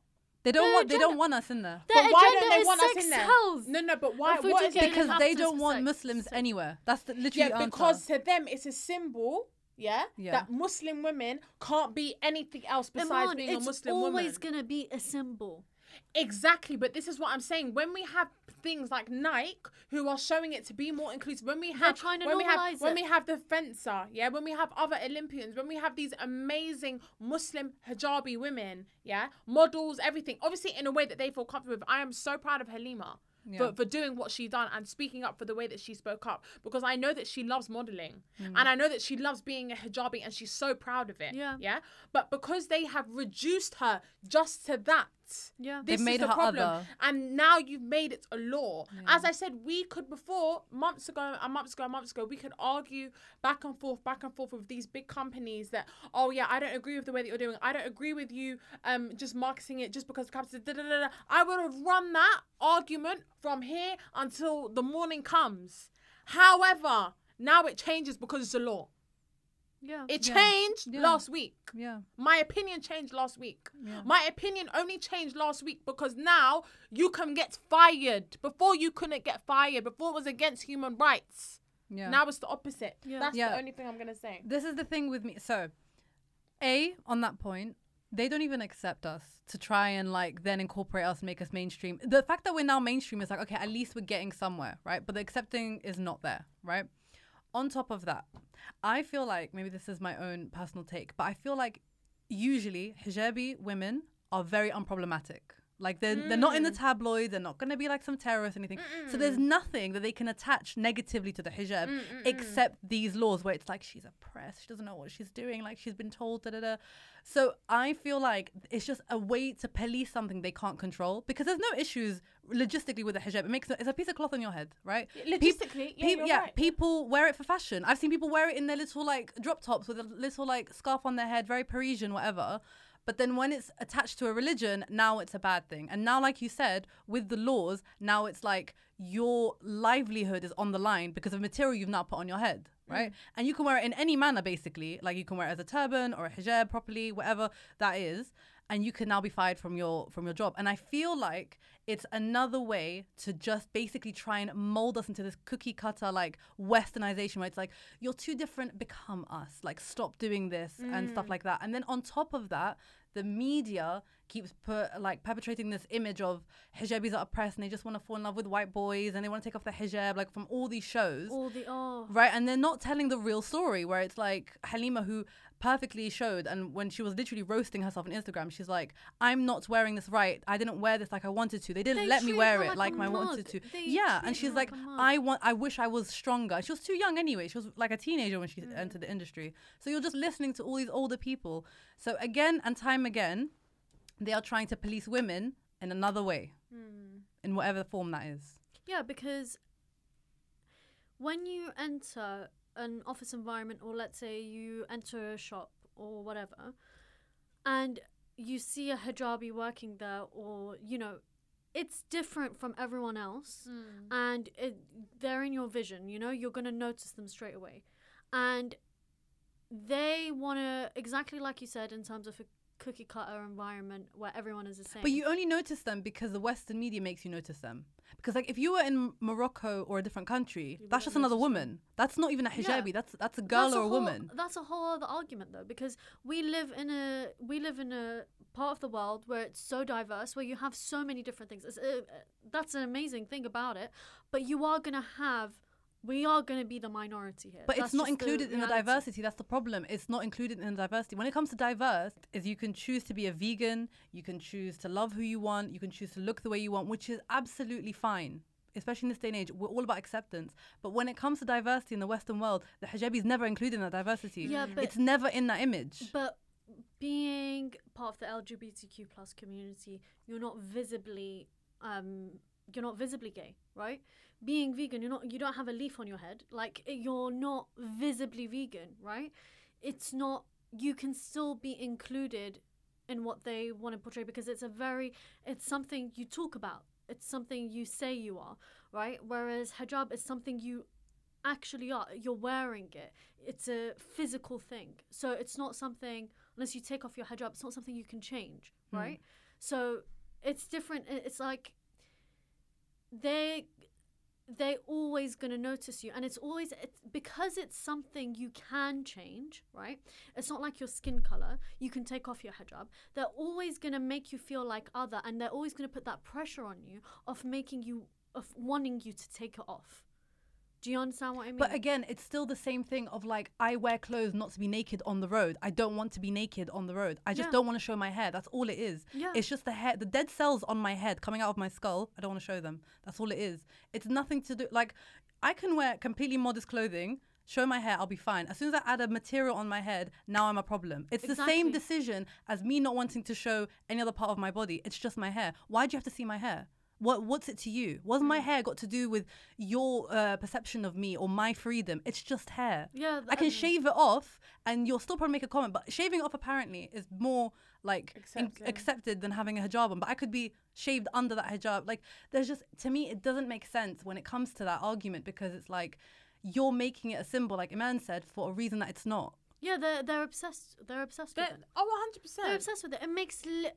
They don't Their want. They don't want us in there. Their but why agenda don't they is want us sex in there? sells. No, no, but why? If we What do is get it? it Because they don't want Muslims anywhere. That's the, literally Yeah, because to them it's a symbol. Yeah, Yeah. that Muslim women can't be anything else besides Iman, being it's a Muslim woman. It's always gonna be a symbol. Exactly, but this is what I'm saying. When we have things like Nike who are showing it to be more inclusive, when we have trying to when we have normalise when we have the fencer, yeah, when we have other Olympians, when we have these amazing Muslim hijabi women, yeah, models, everything, obviously in a way that they feel comfortable with. I am so proud of Halima. Yeah. For, for doing what she done and speaking up for the way that she spoke up because I know that she loves modeling Mm. and I know that she loves being a hijabi and she's so proud of it. Yeah. Yeah. But because they have reduced her just to that, Yeah. this They've made is the her problem. other. And now you've made it a law. As I said, we could before months ago, and months ago, and months ago, we could argue back and forth, back and forth with these big companies that, oh yeah, I don't agree with the way that you're doing. I don't agree with you um just marketing it just because of capitalism. da, da, da, da." I would have run that argument from here until the morning comes. However, now it changes because it's a law. Yeah. It Yeah. changed Yeah. last week. Yeah. My opinion changed last week. Yeah. My opinion only changed last week because now you can get fired. Before you couldn't get fired. Before it was against human rights. Yeah. Now it's the opposite. Yeah. That's Yeah. the only thing I'm gonna say. this is the thing with me. So, A, on that point, they don't even accept us to try and like then incorporate us, make us mainstream. The fact that we're now mainstream is like, okay, at least we're getting somewhere, right? But the accepting is not there, right? On top of that, I feel like maybe this is my own personal take, but I feel like usually hijabi women are very unproblematic. Like they're they're not in the mm. tabloids. They're not gonna be like some terrorist or anything. So there's nothing that they can attach negatively to the hijab except these laws where it's like she's oppressed. She doesn't know what she's doing. Like she's been told da da da. So I feel like it's just a way to police something they can't control because there's no issues logistically with the hijab. It makes no, it's a piece of cloth on your head, right? Logistically, yeah, peop- you're yeah, right. people wear it for fashion. I've seen people wear it in their little like drop tops with a little like scarf on their head, very Parisian, whatever. But then when it's attached to a religion, now it's a bad thing. And now, like you said, with the laws, now it's like your livelihood is on the line because of material you've now put on your head, mm. right? And you can wear it in any manner, basically. Like you can wear it as a turban or a hijab properly, whatever that is and you can now be fired from your from your job. And i feel like it's another way to just basically try and mold us into this cookie cutter like westernization where it's like you're too different become us. Like stop doing this and stuff mm. like that. And then on top of that the media keeps per, like perpetrating this image of hijabis are oppressed and they just want to fall in love with white boys and they want to take off their hijab like from all these shows. All the oh. Right, and they're not telling the real story where it's like Halima who perfectly showed and when she was literally roasting herself on Instagram, she's like, I'm not wearing this right. I didn't wear this like I wanted to. They didn't They let me wear it like like, I mug. wanted to. They yeah, and she's like like. I want I wish I was stronger. She was too young anyway. She was like a teenager when she mm. entered the industry. So you're just listening to all these older people. So again and time again, they are trying to police women in another way. Mm. In whatever form that is. Yeah, because when you enter an office environment, or let's say you enter a shop or whatever, and you see a hijabi working there, or you know, it's different from everyone else, hmm. and it, they're in your vision. You know, you're gonna notice them straight away, and they want to exactly like you said in terms of cookie cutter environment where everyone is the same. But you only notice them because the Western media makes you notice them. Because like if you were in Morocco or a different country, that's just another woman. That's not even a hijabi. Yeah. That's that's a girl That's or a, whole- woman. That's a whole other argument though, because we live in a we live in a part of the world where it's so diverse, where you have so many different things. It's, uh, that's an amazing thing about it. But you are gonna have, we are gonna be the minority here. But That's it's not just the included in the diversity. That's the problem. It's not included in the diversity. When it comes to diverse, is you can choose to be a vegan, you can choose to love who you want, you can choose to look the way you want, which is absolutely fine. Especially in this day and age, we're all about acceptance. But when it comes to diversity in the Western world, the hijabi is never included in that diversity. Yeah, but- it's never in that image. But being part of the LGBTQ plus community, you're not visibly um you're not visibly gay, right? Being vegan, you're not you don't have a leaf on your head. Like you're not visibly vegan, right? It's not you can still be included in what they want to portray because it's a very it's something you talk about. It's something you say you are, right? Whereas hijab is something you actually are. You're wearing it. It's a physical thing. So it's not something unless you take off your hijab, it's not something you can change, hmm. right? So it's different. It's like they they're always going to notice you. And it's always it's because it's something you can change right? It's not like your skin color you can take off your hijab. They're always going to make you feel like other and they're always going to put that pressure on you of making you of wanting you to take it off do you understand what i mean But again, it's still the same thing of like I wear clothes not to be naked on the road. I don't want to be naked on the road. I just Yeah. don't want to show my hair. That's all it is. Yeah. It's just the hair, the dead cells on my head coming out of my skull. I don't want to show them. That's all it is. It's nothing to do like I can wear completely modest clothing. Show my hair, I'll be fine. As soon as I add a material on my head, now I'm a problem. It's the same decision as me not wanting to show any other part of my body. It's just my hair. Why do you have to see my hair? What what's it to you? What's Mm. my hair got to do with your uh, perception of me or my freedom? It's just hair. Yeah, I can um, shave it off, and you'll still probably make a comment. But shaving it off apparently is more like in- Accepted. accepted than having a hijab on. But I could be shaved under that hijab. Like there's just to me, it doesn't make sense when it comes to that argument because it's like you're making it a symbol, like Iman said, for a reason that it's not. Yeah, they're they're obsessed. They're obsessed with They're, it. oh, 100 percent. They're obsessed with it. It makes li-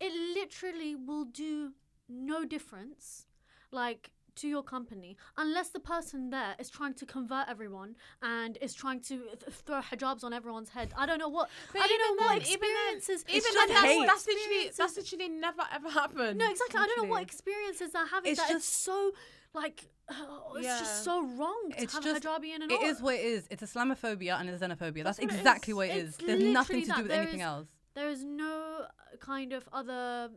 it literally will do no difference, like to your company, unless the person there is trying to convert everyone and is trying to th- throw hijabs on everyone's head. I don't know what. But I don't know what then- even then- experiences. Even then, that's, literally experiences- that's literally never ever happened. No, exactly. I don't know what experiences they're having. It's that it's just- so like oh, it's Yeah. just so wrong to It's have just- a hijabi in an It is what it is. It's Islamophobia and it's xenophobia. That's, That's what it exactly is. what It's. There's nothing to that. do with There anything is- else. There is no kind of other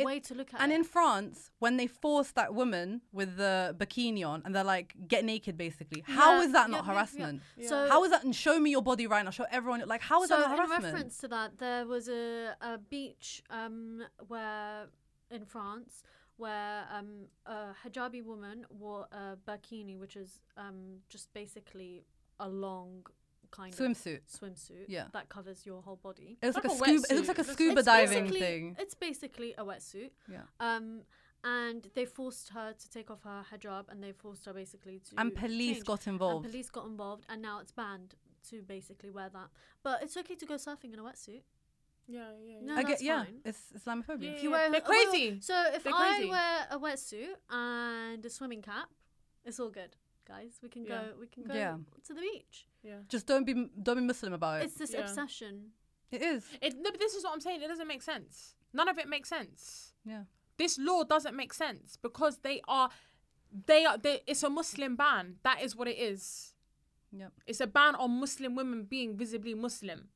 It- way to look at And it. in France, when they force that woman with the burkini on and they're like, get naked basically, how Yeah, is that yeah, not yeah, yeah. harassment? So How is that? And show me your body right now. Show everyone. Like, how is so that not in harassment? reference to that, there was a, a beach um, where in France where um, a hijabi woman wore a burkini, which is um, just basically a long kind Swimsuit. of swimsuit Yeah. that covers your whole body. It looks like, Like a a scuba. It looks like a scuba It's diving thing. It's basically a wetsuit. Yeah. Um, and they forced her to take off her hijab, and they forced her basically to. And police change. got involved. And police got involved, and now it's banned to basically wear that. But it's okay to go surfing in a wetsuit. Yeah, yeah, yeah. No, I get. that's Yeah, fine. it's Islamophobia. Yeah. If you wear, They're oh, wait, wait, crazy. So if They're I crazy. wear a wetsuit and a swimming cap, it's all good, guys. We can Yeah. go. We can go Yeah. to the beach. yeah. Just don't be don't be Muslim about it. It's this Yeah. obsession. It is. It, no, but this is what I'm saying. It doesn't make sense. None of it makes sense. Yeah. This law doesn't make sense because they are, they are. They, it's a Muslim ban. That is what it is. Yep. It's a ban on Muslim women being visibly Muslim.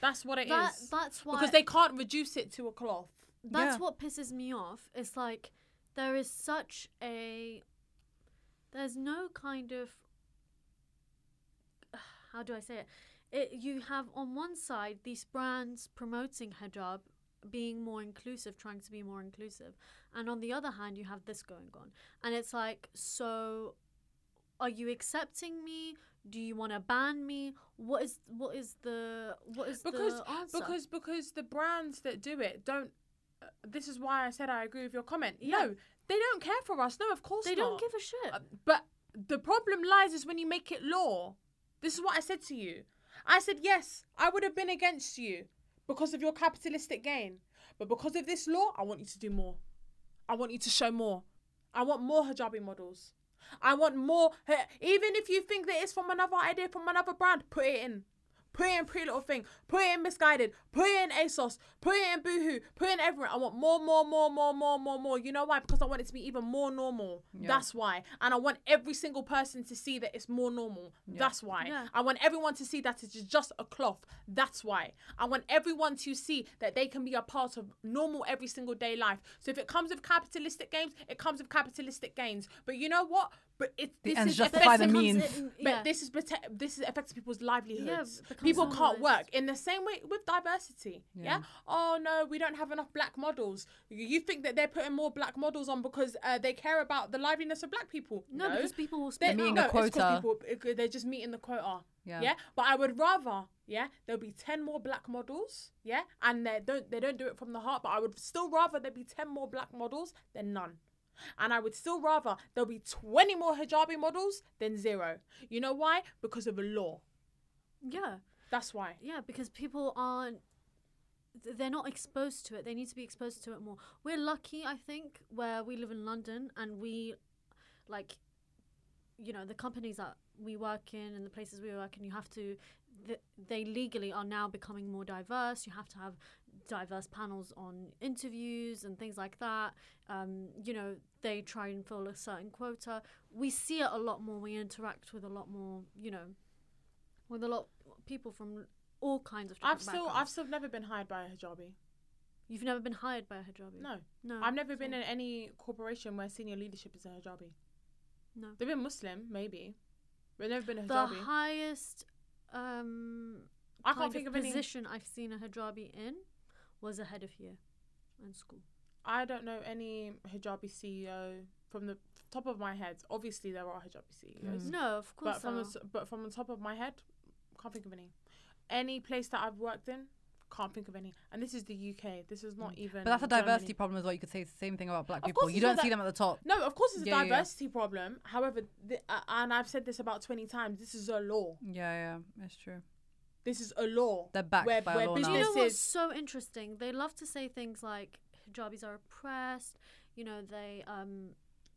That's what it is. That that's why because they can't reduce it to a cloth. that's Yeah. what pisses me off. It's like there is such a there's no kind of how do I say it? It you have on one side these brands promoting hijab being more inclusive, trying to be more inclusive. And on the other hand you have this going on. And it's like so are you accepting me? Do you want to ban me? What is what is the what is because the answer? because because the brands that do it don't. Uh, this is why I said I agree with your comment. Yeah. No, they don't care for us. No, of course they not. They don't give a shit. Uh, but the problem lies is when you make it law. This is what I said to you. I said yes, I would have been against you because of your capitalistic gain, but because of this law, I want you to do more. I want you to show more. I want more hijabi models. I want more. Even if you think that it's from another idea from another brand, put it in. Put it in Pretty Little Thing. Put it in Missguided. Put it in ASOS. Put it in Boohoo. Put it in everywhere. I want more, more, more, more, more, more, more. You know why? Because I want it to be even more normal. That's why. And I want every single person to see that it's more normal. That's why. Yeah. I want everyone to see that it's just a cloth. That's why. I want everyone to see that they can be a part of normal every single day life. So if it comes with capitalistic gains, it comes with capitalistic gains. But you know what? But it The this ends is justify the means. in- but this is protect. This is affects people's livelihoods. becomes People can't work in the same way with diversity. Yeah. Oh no, we don't have enough black models. You- You think that they're putting more black models on because uh, they care about the liveliness of black people? No, because people will They're speak meeting out. a no, it's 'cause quota. People, they're just meeting the quota. Yeah. Yeah. But I would rather, yeah, there'll be ten more black models. Yeah. And they don't they don't do it from the heart. But I would still rather there be ten more black models than none. And I would still rather there'll be 20 more hijabi models than zero. You know why? Because of a law. Yeah, That's why. yeah, because people aren't they're not exposed to it. They need to be exposed to it more. We're lucky, I think, where we live in London and we, like, you know, the companies that we work in and the places we work in, you have to, th- they legally are now becoming more diverse. You have to have diverse panels on interviews and things like that. Um, you know, they try and fill a certain quota. We see it a lot more. We interact with a lot more, you know, with a lot of people from all kinds of I've still I've still never been hired by a hijabi. You've never been hired by a hijabi? No. No. I've never been in any corporation where senior leadership is a hijabi. No. They've been Muslim, maybe. But never been a The hijabi. highest um, I can't think of of any position I've seen a hijabi in was ahead of year in school. I don't know any hijabi CEO from the top of my head. Obviously there are hijabi CEOs. No, of course. But from the, but from the top of my head, can't think of any. Any place that I've worked in, can't think of any. And this is the UK. This is not even. But that's a diversity Germany. problem as well. You could say the same thing about black Of people. You don't not see them at the top. No, of course it's Yeah, a yeah, yeah. diversity problem. However, the, uh, and I've said this about twenty times. This is a law. Yeah, yeah, it's true. This is a law. They're backed where, by where law now. you know what's so interesting? They love to say things like hijabis are oppressed. You know, they um,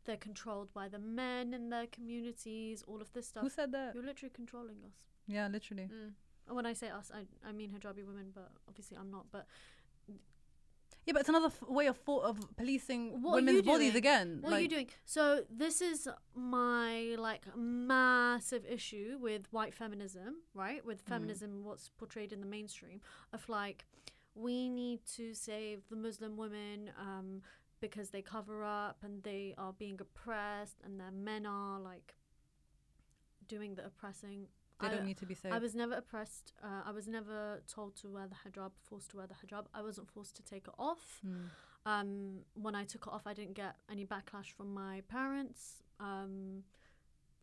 they're controlled by the men in their communities. All of this stuff. Who said that? You're literally controlling us. Yeah, literally. Mm. And when I say us, I I mean hijabi women, but obviously I'm not. But Yeah, but it's another f- way of thought of policing What women's bodies again. What are you doing? So this is my like massive issue with white feminism, right? With feminism, what's portrayed in the mainstream of like we need to save the Muslim women um, because they cover up and they are being oppressed, and their men are like doing the oppressing. They I- don't need to be saved. I was never oppressed. Uh, I was never told to wear the hijab, forced to wear the hijab. I wasn't forced to take it off. Mm. Um, when I took it off, I didn't get any backlash from my parents. Um,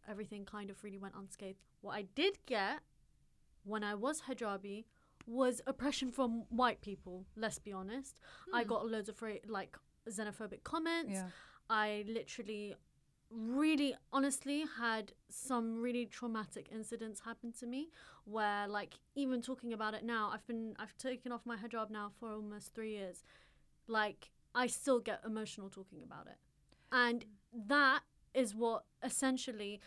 everything kind of really went unscathed. What I did get when I was hijabi was oppression from white people. Let's be honest. I got loads of like xenophobic comments. Yeah. I literally, really, honestly had some really traumatic incidents happen to me where, like, even talking about it now, I've been, I've taken off my hijab now for almost three years. Like, I still get emotional talking about it. And that is what essentially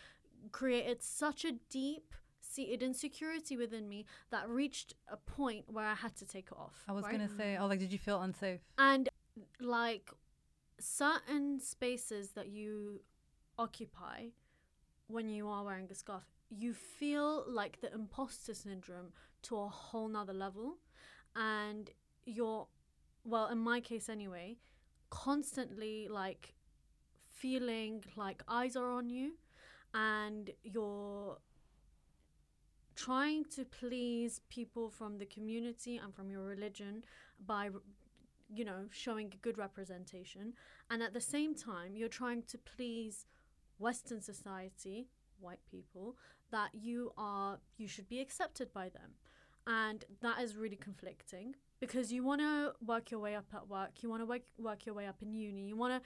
created such a deep seated insecurity within me that reached a point where I had to take it off. I was right? gonna say, oh like, did you feel unsafe? and like certain spaces that you occupy when you are wearing a scarf you feel like the imposter syndrome to a whole nother level. And you're well in my case anyway constantly like feeling like eyes are on you and you're trying to please people from the community and from your religion by you know showing good representation. And at the same time you're trying to please western society white people that you are you should be accepted by them. And that is really conflicting because you want to work your way up at work you want to work, work your way up in uni you want to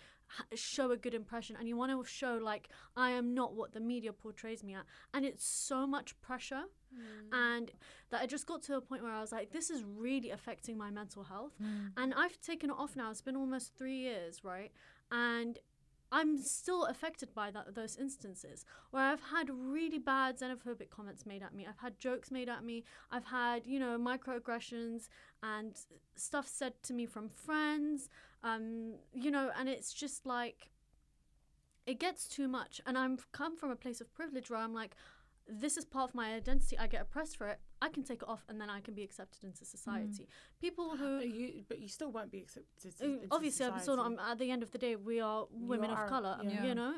h- show a good impression and you want to show like i am not what the media portrays me at. And it's so much pressure. Mm. And that i just got to a point where i was like this is really affecting my mental health. Mm. And i've taken it off now. It's been almost three years right? And I'm still affected by that those instances where I've had really bad xenophobic comments made at me. I've had jokes made at me. I've had you know microaggressions and stuff said to me from friends. Um, you know, and it's just like it gets too much. And I've come from a place of privilege where I'm like, this is part of my identity. I get oppressed for it. I can take it off, and then I can be accepted into society. People who But you, but you still won't be accepted. into obviously i'm still society. not at the end of the day we are women are, of color yeah. you know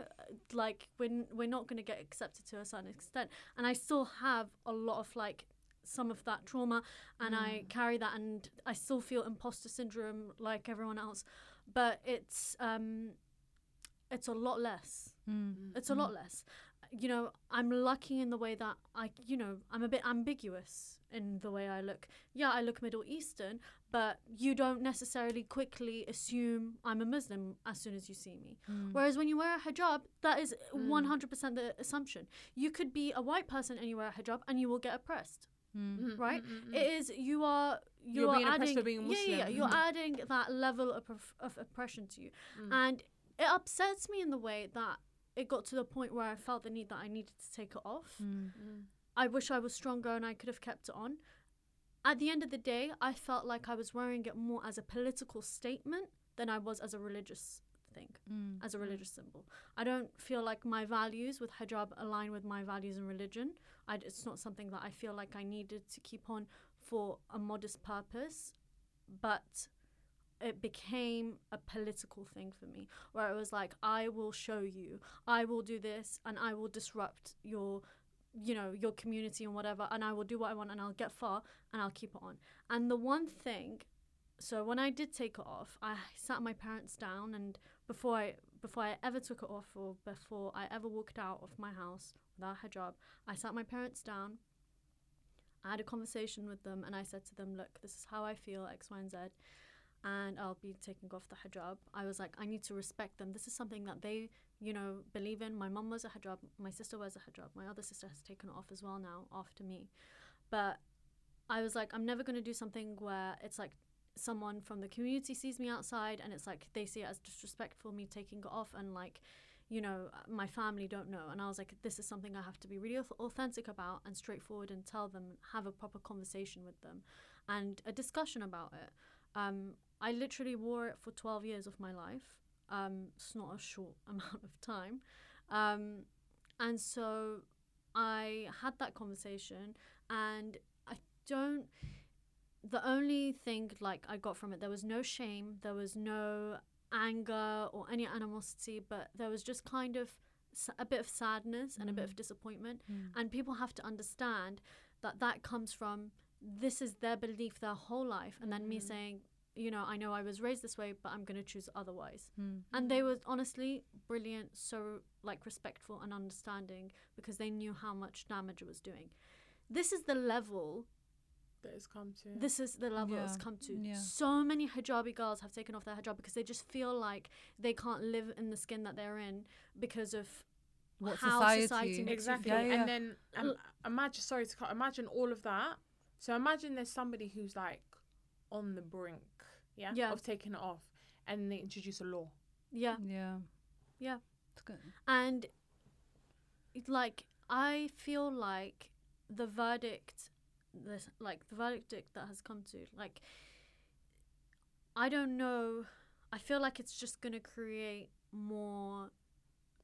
like we're, we're not going to get accepted to a certain extent and i still have a lot of like some of that trauma and i carry that and i still feel imposter syndrome like everyone else but it's um it's a lot less Mm. it's a lot less you know i'm lucky in the way that i you know i'm a bit ambiguous in the way i look. Yeah i look middle eastern but you don't necessarily quickly assume i'm a muslim as soon as you see me. Hmm. Whereas when you wear a hijab that is hmm. 100% the assumption. You could be a white person and you wear a hijab and you will get oppressed hmm. mm-hmm, right? Mm-hmm, mm-hmm. it is you are you You're are being oppressed adding for being yeah, yeah, yeah you're adding that level of, of, of oppression to you. Mm. And it upsets me in the way that it got to the point where I felt the need that I needed to take it off. Mm. I wish I was stronger and I could have kept it on. At the end of the day, I felt like I was wearing it more as a political statement than I was as a religious thing, mm. as a mm. religious symbol. I don't feel like my values with hijab align with my values in religion. I, it's not something that I feel like I needed to keep on for a modest purpose, but it became a political thing for me where it was like i will show you. I will do this and i will disrupt your you know your community and whatever and i will do what i want and i'll get far and i'll keep it on. And the one thing so when i did take it off i sat my parents down and before i before i ever took it off or before i ever walked out of my house without hijab i sat my parents down. I had a conversation with them and I said to them, look, this is how I feel, X, Y, and Z and I'll be taking off the hijab. I was like, I need to respect them. This is something that they, you know, believe in. My mum wears a hijab. My sister wears a hijab. My other sister has taken it off as well now after me. But I was like, I'm never going to do something where it's like someone from the community sees me outside and it's like they see it as disrespectful me taking it off and like you know my family don't know and i was like this is something i have to be really authentic about and straightforward and tell them have a proper conversation with them and a discussion about it um, i literally wore it for 12 years of my life. Um, it's not a short amount of time. Um, and so i had that conversation and i don't the only thing like I got from it, there was no shame, there was no anger or any animosity, but there was just kind of a bit of sadness and a bit of disappointment. And people have to understand that that comes from this is their belief their whole life, and then me saying, you know, I know I was raised this way, but I'm gonna choose otherwise. And they were honestly brilliant, so like respectful and understanding because they knew how much damage it was doing. This is the level that has come to. this is the level it's Yeah, come to. yeah. So many hijabi girls have taken off their hijab because they just feel like they can't live in the skin that they're in because of What how society- society, makes exactly. you feel. Yeah, yeah. And then um, imagine, sorry to cut, imagine all of that. So imagine there's somebody who's like on the brink, yeah, Yeah. of taking it off, and they introduce a law. Yeah, Yeah. yeah. It's good. And it- like I feel like the verdict this like the verdict that has come to like I don't know I feel like it's just gonna create more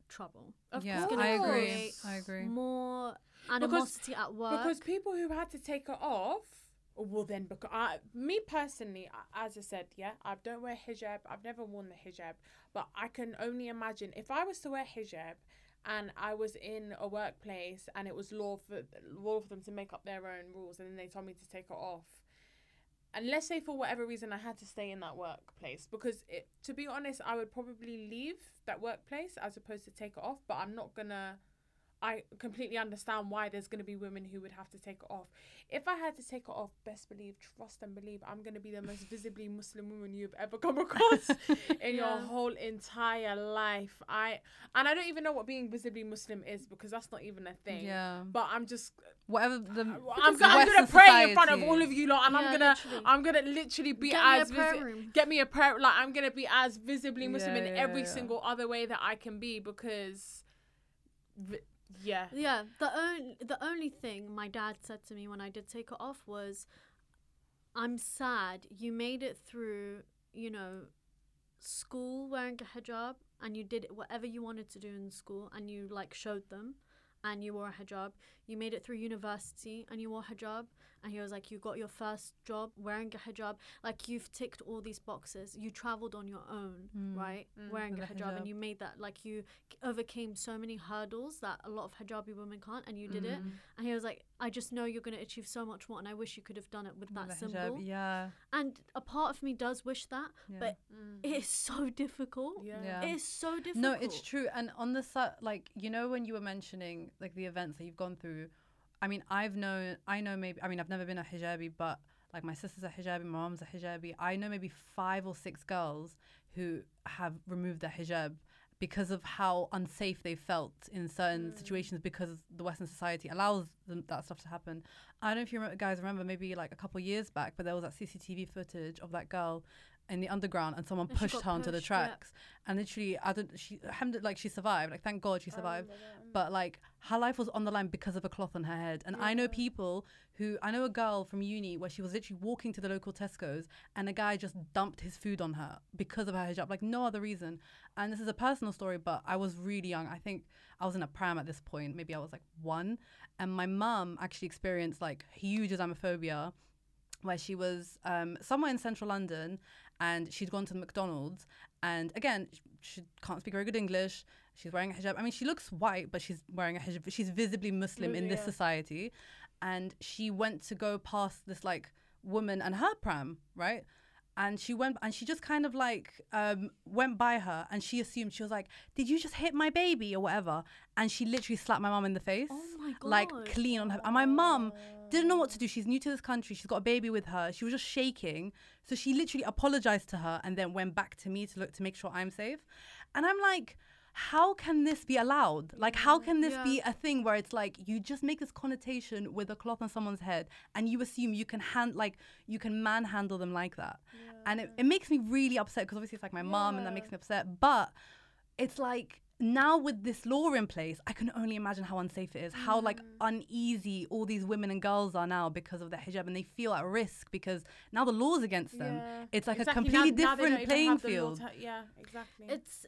trouble. Of yeah, course. I agree. I agree. More animosity at work. Because people who had to take it off, well then, because I, me personally, as I said, yeah, I don't wear hijab. I've never worn the hijab, but I can only imagine if I was to wear hijab, and I was in a workplace and it was law for law for them to make up their own rules, and then they told me to take it off. And let's say for whatever reason I had to stay in that workplace because it, to be honest, I would probably leave that workplace as opposed to take it off. But I'm not gonna. I completely understand why there's going to be women who would have to take it off. If I had to take it off, best believe, trust and believe, I'm going to be the most visibly Muslim woman you've ever come across in your whole entire life. I and I don't even know what being visibly Muslim is because that's not even a thing. Yeah. But I'm just Whatever the I'm, go- I'm gonna pray in front of all of you lot, and Yeah, I'm gonna literally. I'm gonna literally be Get me a as visi- room. get me a prayer like I'm gonna be as visibly Muslim Yeah, in yeah, every yeah. single other way that I can be because, vi- yeah, Yeah, the only the only thing my dad said to me when I did take it off was, "I'm sad you made it through, you know, school wearing a hijab and you did whatever you wanted to do in school and you like showed them." And you wore a hijab. You made it through university and you wore hijab. And he was like, You got your first job wearing a hijab. Like, you've ticked all these boxes. You traveled on your own, mm. right? Mm. Wearing a a hijab. hijab. And you made that, like, you overcame so many hurdles that a lot of hijabi women can't. And you did it. Mm. And he was like, I just know you're going to achieve so much more. And I wish you could have done it with that With the symbol. hijab, Yeah. And a part of me does wish that. Yeah. But it is so difficult. yeah, Yeah. It is so difficult. No, it's true. And on the side, like you know, when you were mentioning like the events that you've gone through, I mean, I've known, I know maybe, I mean, I've never been a hijabi, but like my sister's a hijabi, my mom's a hijabi. I know maybe five or six girls who have removed their hijab because of how unsafe they felt in certain situations because the Western society allows them that stuff to happen. I don't know if you remember, guys remember maybe like a couple years back, but there was that CCTV footage of that girl in the underground and someone And pushed her onto the pushed, yeah. tracks and literally I don't she alhamdulillah, like she survived like thank god she survived but like her life was on the line because of a cloth on her head. And I know people who I know a girl from uni where she was literally walking to the local Tesco's and a guy just dumped his food on her because of her hijab like no other reason. And this is a personal story but I was really young. I think I was in a pram at this point. Maybe I was like one. And my mum actually experienced like huge Islamophobia where she was um, somewhere in central London and she'd gone to the McDonald's. And again, she can't speak very good English. She's wearing a hijab. I mean, she looks white, but she's wearing a hijab. She's visibly Muslim in this Yeah. society. And she went to go past this like woman and her pram, right? And she went and she just kind of like um, went by her and she assumed she was like, Did you just hit my baby or whatever? And she literally slapped my mum in the face. Oh my Like God. clean on her. And my mum didn't know what to do. She's new to this country. She's got a baby with her. She was just shaking. So she literally apologized to her and then went back to me to look to make sure I'm safe. And I'm like, how can this be allowed? Like, how can this Yeah. be a thing where it's like you just make this connotation with a cloth on someone's head and you assume you can hand like you can manhandle them like that, and it, it makes me really upset because obviously it's like my mom and that makes me upset, but it's like now with this law in place, I can only imagine how unsafe it is, how like mm. uneasy all these women and girls are now because of their hijab, and they feel at risk because now the law's against them. Yeah. It's like Exactly, a completely now different even playing have the law field. to- yeah, exactly. It's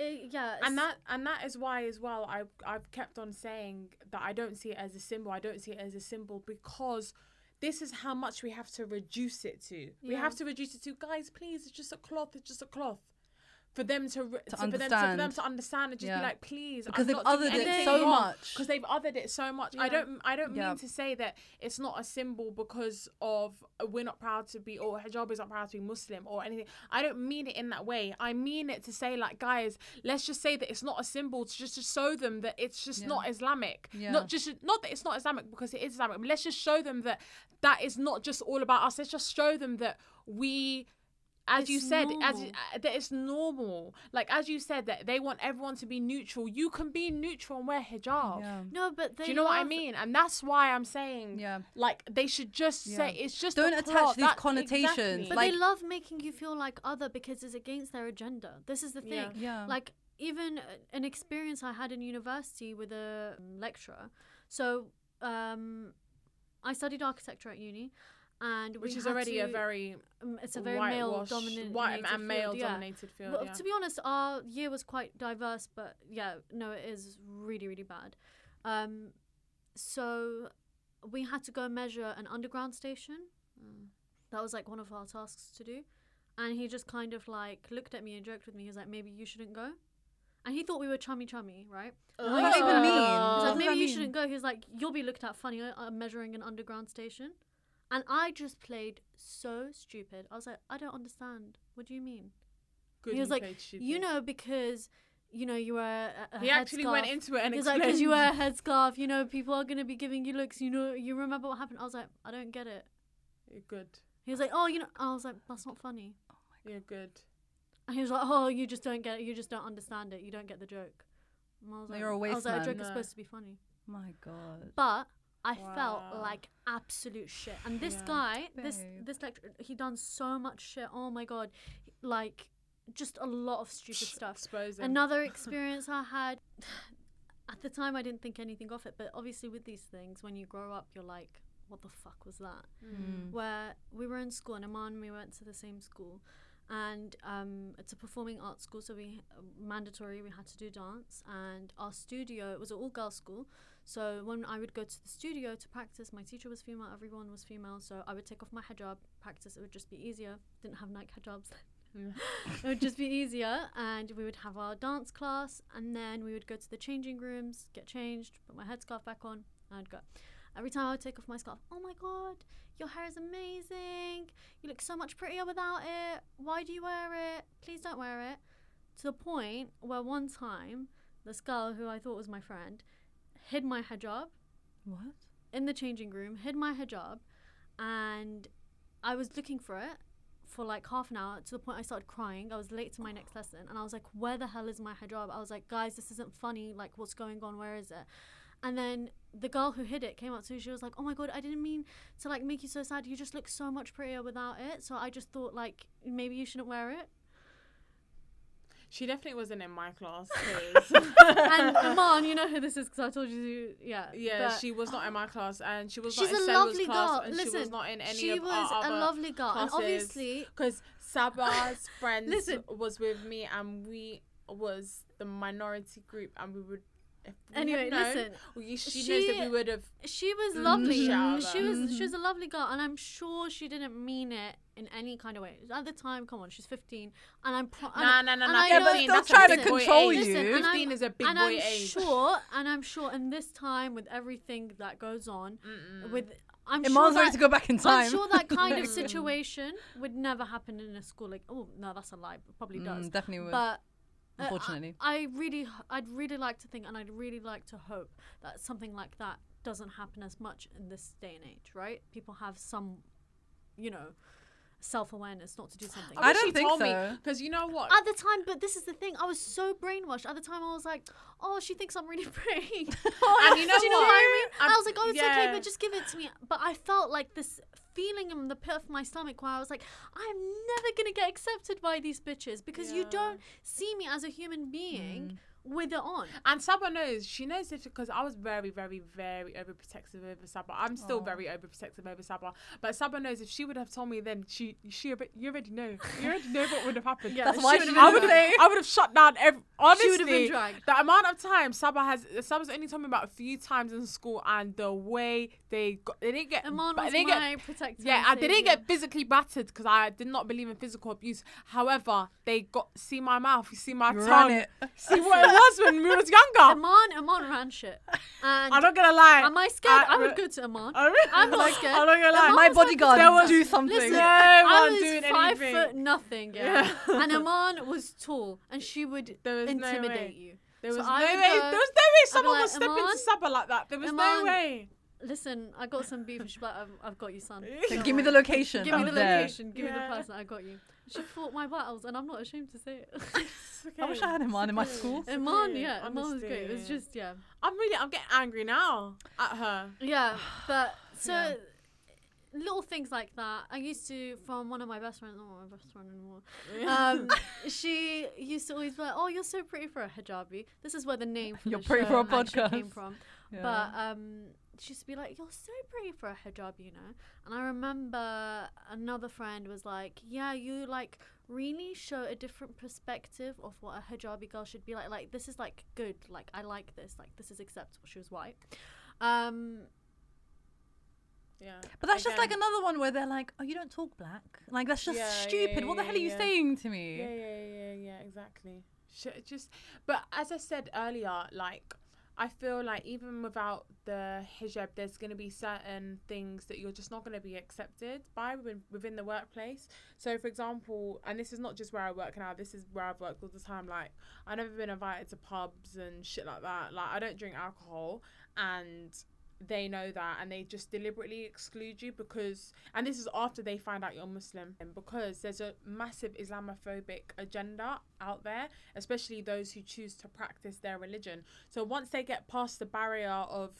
uh, yeah, and that and that is why as well I I've kept on saying that I don't see it as a symbol. I don't see it as a symbol because this is how much we have to reduce it to. We have to reduce it to guys, please, it's just a cloth, it's just a cloth. For them to, re- To for them to, for them understand. to understand and just Yeah. be like, please, Because I'm they've othered it so wrong. much. Because they've othered it so much. I don't, I don't Yeah. mean to say that it's not a symbol because of uh, we're not proud to be or hijab is not proud to be Muslim or anything. I don't mean it in that way. I mean it to say like, guys, let's just say that it's not a symbol to just to show them that it's just Yeah. not Islamic. Yeah. Not just not that it's not Islamic because it is Islamic. But let's just show them that that is not just all about us. Let's just show them that we. As you It's said, as normal. uh, that it's normal. Like as you said, that they want everyone to be neutral. You can be neutral and wear hijab. Yeah. no, but they Do you know what I mean? And that's why I'm saying, Yeah. like they should just say it's just Don't attach these That- connotations, exactly. But like- they love making you feel like other because it's against their agenda. This is the thing. Yeah. Yeah. Like even uh, an experience I had in university with a um, lecturer. So um, I studied architecture at uni, and which is had already a very um, it's a very male whitewash- dominant white and male dominated field. Well, yeah. to be honest, our year was quite diverse, but yeah, no, it is really, really bad. Um, so we had to go measure an underground station. Mm. That was like one of our tasks to do. And he just kind of like looked at me and joked with me. He was like, maybe you shouldn't go. And he thought we were chummy chummy, right? What does that even mean? He's like, maybe you mean? shouldn't go. He was like, you'll be looked at funny uh, measuring an underground station. And I just played so stupid. I was like, I don't understand. What do you mean? Good he was like, stupid. you know, because you know you wear a, a he actually went into it and He's like, because you wear a headscarf, you know, people are gonna be giving you looks. You know, you remember what happened? I was like, I don't get it. You're good. He was like, oh, you know, I was like, that's not funny. Oh You're good. And he was like, oh, you just don't get it. You just don't understand it. You don't get the joke. And I was No, like, you're a I was like, a man. joke is supposed to be funny. My God. But I Wow. felt like absolute shit. And this Yeah. guy, this Babe. this lecturer, he done so much shit. Oh my god, like just a lot of stupid stuff. Exposing. Another experience I had. At the time, I didn't think anything of it, but obviously, with these things, when you grow up, you're like, "What the fuck was that?" Mm. Where we were in school, and Aman and we went to the same school, and um, it's a performing arts school, so we mandatory we had to do dance, and our studio it was an all girls school, so when I would go to the studio to practice, my teacher was female, everyone was female, so I would take off my hijab, practice. It would just be easier. Didn't have night hijabs. It would just be easier, and we would have our dance class, and then we would go to the changing rooms, get changed, put my headscarf back on, and I'd go. Every time I would take off my scarf, oh my god, your hair is amazing. You look so much prettier without it. Why do you wear it? Please don't wear it. To the point where one time, this girl who I thought was my friend hid my hijab What? in the changing room, hid my hijab, and I was looking for it for like half an hour to the point I started crying. I was late to my next lesson, and I was like, "Where the hell is my hijab?" I was like, "Guys, this isn't funny. Like, what's going on? Where is it?" And then the girl who hid it came up to me. She was like, "Oh my god, I didn't mean to like make you so sad. You just look so much prettier without it. So I just thought like maybe you shouldn't wear it." She definitely wasn't in my class. 'cause- and you know who this is because I told you. Yeah, yeah, but- she was not in my class, and she was She's not in a lovely class, girl. and she was Listen, not in any she of was our a other lovely girl, and obviously, because Saba's friends Listen. was with me, and we was the minority group, and we would. If we Anyway, known, listen, we, she, she- knows that we would have. she was lovely. She was she was a lovely girl, and I'm sure she didn't mean it in any kind of way. At the time, come on, she's 15, and I'm pro- Nah, and- nah, nah, and nah. I Yeah, but still trying to control you. Listen, 15 I'm- is a big and boy I'm age. sure, and I'm sure, in this time with everything that goes on, with I'm sure that, to go back in time. I'm sure that kind of situation would never happen in a school. Like, oh no, that's a lie. It probably does. Mm, definitely would. But uh, Unfortunately. I, I really, I'd really like to think, and I'd really like to hope that something like that doesn't happen as much in this day and age. Right? People have some, you know, self awareness not to do something. I wish don't she think told me so. because you know what? at the time, but this is the thing. I was so brainwashed. At the time, I was like, "Oh, she thinks I'm really pretty." and you know Do you know what? what I mean? I'm- I was like, "Oh, it's okay, but just give it to me." But I felt like this feeling in the pit of my stomach where I was like, "I'm never gonna get accepted by these bitches because you don't see me as a human being mm. With it on." And Saba knows. She knows this because I was very, very, very overprotective over Saba. I'm still very overprotective over Saba. But Saba knows if she would have told me then, she, she, you already know. You already know what would have happened. Yeah, That's why she been I would have. I would have shut down every. Honestly, She would have been dragged. the amount of time Saba has, Saba's only told me about a few times in school, and the way they got, they didn't get, Iman was they didn't my get, protector. yeah, they didn't get physically battered because I did not believe in physical abuse. However, they got see my mouth, you see my tongue, see what was when we was younger. Iman, Iman ran shit. And I'm not gonna lie. am I scared? I, I- would go to Iman. I really- I'm not like, scared. I'm not gonna lie. Iman My was my bodyguard, There was- do something. Listen, No I one was doing five anything. foot nothing, yeah. Yeah. and Iman was tall, and she would There was no intimidate way. you. There So was I no would way. go- there was no way someone like, would step Iman, into Saba like that. There was no Iman, way. Listen, I got some beef, and she's like, I've, I've got you, son. Then Don't give me the worry. location. Give me I'm the there. location. Give me Yeah. the person. I got you. She fought my battles, and I'm not ashamed to say it. I wish I had him on in my school. Iman, okay, yeah, Iman was great. It was just, yeah. I'm really. I'm getting angry now at her. Yeah, but so Yeah. little things like that. I used to from one of my best friends, not my best friend anymore. Um, she used to always be like, "Oh, you're so pretty for a hijabi." This is where the name for You're the pretty for a actually came podcast. from. Yeah. But um, she used to be like, "You're so pretty for a hijab," you know. And I remember another friend was like, "Yeah, you like really show a different perspective of what a hijabi girl should be like. Like this is like good. Like I like this. Like this is acceptable." She was white. Um, Yeah. But that's just like another one where they're like, "Oh, you don't talk black." Like that's just Yeah, yeah, stupid. yeah, what the hell are you yeah. saying to me? Yeah, yeah, yeah, yeah, exactly. Sh- just, but as I said earlier, like I feel like even without the hijab, there's going to be certain things that you're just not going to be accepted by within, within the workplace. So, for example, and this is not just where I work now. This is where I've worked all the time. Like I've never been invited to pubs and shit like that. Like I don't drink alcohol, and they know that and they just deliberately exclude you because and this is after they find out you're muslim because there's a massive islamophobic agenda out there especially those who choose to practice their religion. So once they get past the barrier of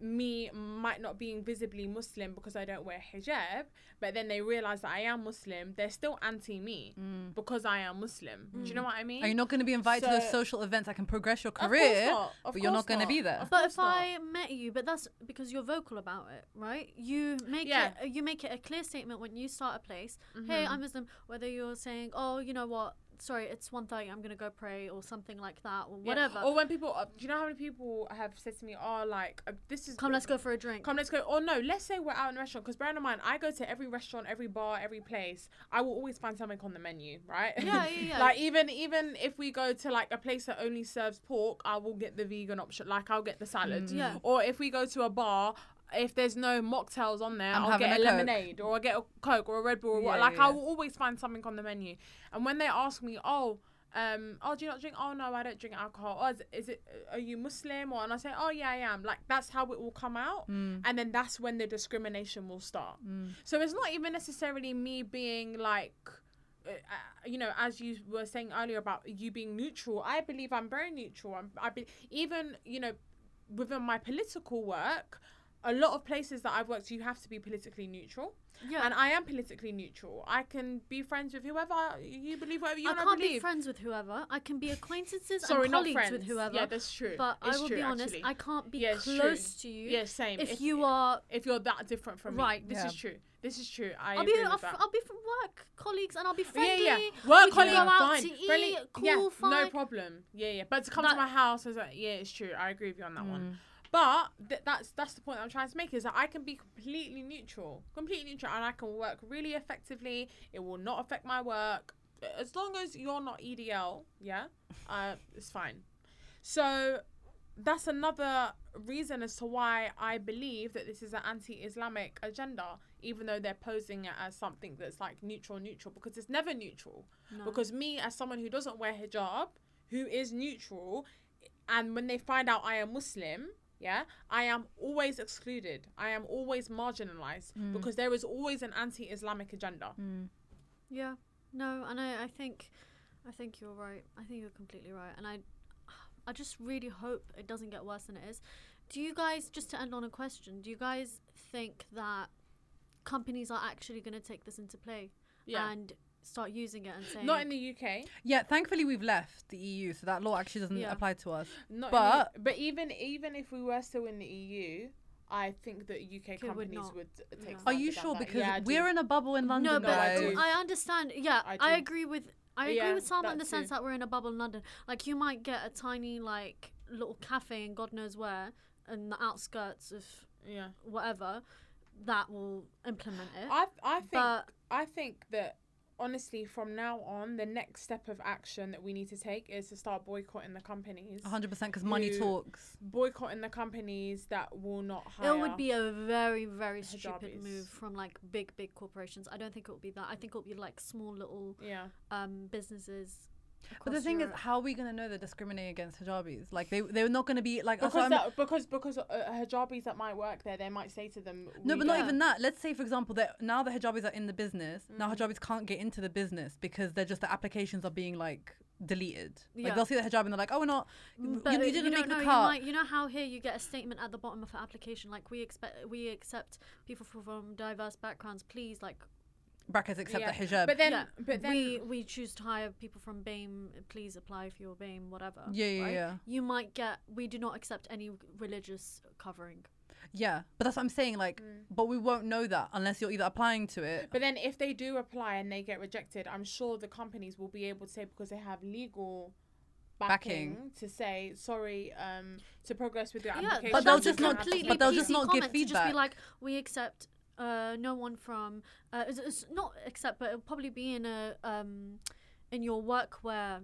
me might not being visibly muslim because i don't wear hijab but then they realize that i am muslim they're still anti me because i am muslim do you know what i mean Are you not going to be invited to those social events that can progress your Of course career? not. Of but you're not course going to be there. But if not. I met you, but that's because you're vocal about it, right? You make Yeah. it you make it a clear statement when you start a place. Mm-hmm. Hey, I'm Muslim. Whether you're saying, oh, you know what? Sorry, it's 1.30, I'm gonna go pray or something like that or Yeah. whatever. Or when people, uh, do you know how many people have said to me, "Oh, like uh, this is Come, let's go for a drink. Come, let's go." Or no, let's say we're out in a restaurant. Because bear in mind, I go to every restaurant, every bar, every place. I will always find something on the menu, right? Yeah, yeah, yeah. like even even if we go to like a place that only serves pork, I will get the vegan option. Like I'll get the salad. Yeah. Or if we go to a bar. If there's no mocktails on there, I'm I'll get a, a lemonade or I'll get a Coke or a Red Bull or what. Like yeah, I yeah. will always find something on the menu. And when they ask me, oh, um, oh, do you not drink? Oh no, I don't drink alcohol. Oh, is, is it? Are you Muslim? Or and I say, oh yeah, I am. Like that's how it will come out, Mm. and then that's when the discrimination will start. So it's not even necessarily me being like. Uh, uh, you know, as you were saying earlier about you being neutral, I believe I'm very neutral. I'm, I be, even you know, within my political work, a lot of places that I've worked, you have to be politically neutral. yeah. And I am politically neutral. I can be friends with whoever you believe, whatever you I want to believe. I can't be friends with whoever. I can be acquaintances Sorry, and not colleagues friends. with whoever. Yeah, that's true. but I will true, be honest, actually. I can't be Yeah, it's true. close to you Yeah, same. if, If- you are. If you're that different from me. Right. me, this Yeah. is true. This is true. I I'll agree be with I'll, that. I'll be from work colleagues and I'll be yeah, friendly. yeah. We Work colleagues, colleague, out fine. to eat, Friendly, cool, yeah, no problem. Yeah, yeah. But to come That- to my house, I was like, yeah, it's true. I agree with you on that Mm. one. But th- that's that's the point I'm trying to make is that I can be completely neutral, completely neutral, and I can work really effectively. It will not affect my work as long as you're not EDL. Yeah, uh, it's fine. So that's another reason as to why I believe that this is an anti-Islamic agenda, even though they're posing it as something that's like neutral, neutral, because it's never neutral. No. Because me, as someone who doesn't wear hijab, who is neutral, and when they find out I am Muslim, yeah, I am always excluded. I am always marginalized Mm. because there is always an anti-Islamic agenda. Yeah. No, and I, I think I think you're right. I think you're completely right. And I I just really hope it doesn't get worse than it is. Do you guys just to end on a question, do you guys think that companies are actually going to take this into play Yeah. and start using it and saying Not in the UK. Yeah, thankfully we've left the EU, so that law actually doesn't Yeah. apply to us. Not But- in the, but even even if we were still in the EU, I think that UK It would companies not. would, take. Yeah. Are you sure? that. Because Yeah, we're in a bubble in London, no, but I guys. do. I understand. Yeah, I I, do. agree with. I agree Yeah, with Salma in that the sense too. that we're in a bubble in London. Like you might get a tiny like little cafe in God knows where in the outskirts of Yeah. whatever that will implement it. I I think But- I think that honestly from now on the next step of action that we need to take is to start boycotting the companies 100% because money talks. boycotting the companies that will not hire it would be a very, very Hijabis. stupid move from like big, big corporations. I don't think it will be that. I think it will be like small little yeah um, businesses. But the thing is, how are we going to know they're discriminating against hijabis? Like, they, they're not going to be like. because that, because because uh, hijabis that might work there they might say to them No, but not don't-" even that. Let's say, for example, that now the hijabis are in the business. Now Mm. hijabis can't get into the business because they're just the applications are being like deleted. Yeah. Like they'll see the hijab and they're like, oh, we're not. You, But you uh, didn't don't make know, the you, cut. might, you know how here you get a statement at the bottom of an application like we expect we accept people from diverse backgrounds. Please, like Brackets except Yeah. the hijab. but then yeah, but then we we choose to hire people from BAME. Please apply for your BAME, whatever. Yeah, yeah, right? yeah. You might get. We do not accept any religious covering. yeah, but that's what I'm saying. Like, Mm. but we won't know that unless you're either applying to it. But then if they do apply and they get rejected, I'm sure the companies will be able to say because they have legal backing, Backing. to say sorry um to progress with your Yeah, application. But they'll just not- completely but they'll just not give comment to Just be like, we accept uh, no one from. Uh, it's, it's not except, but it'll probably be in a um, in your work where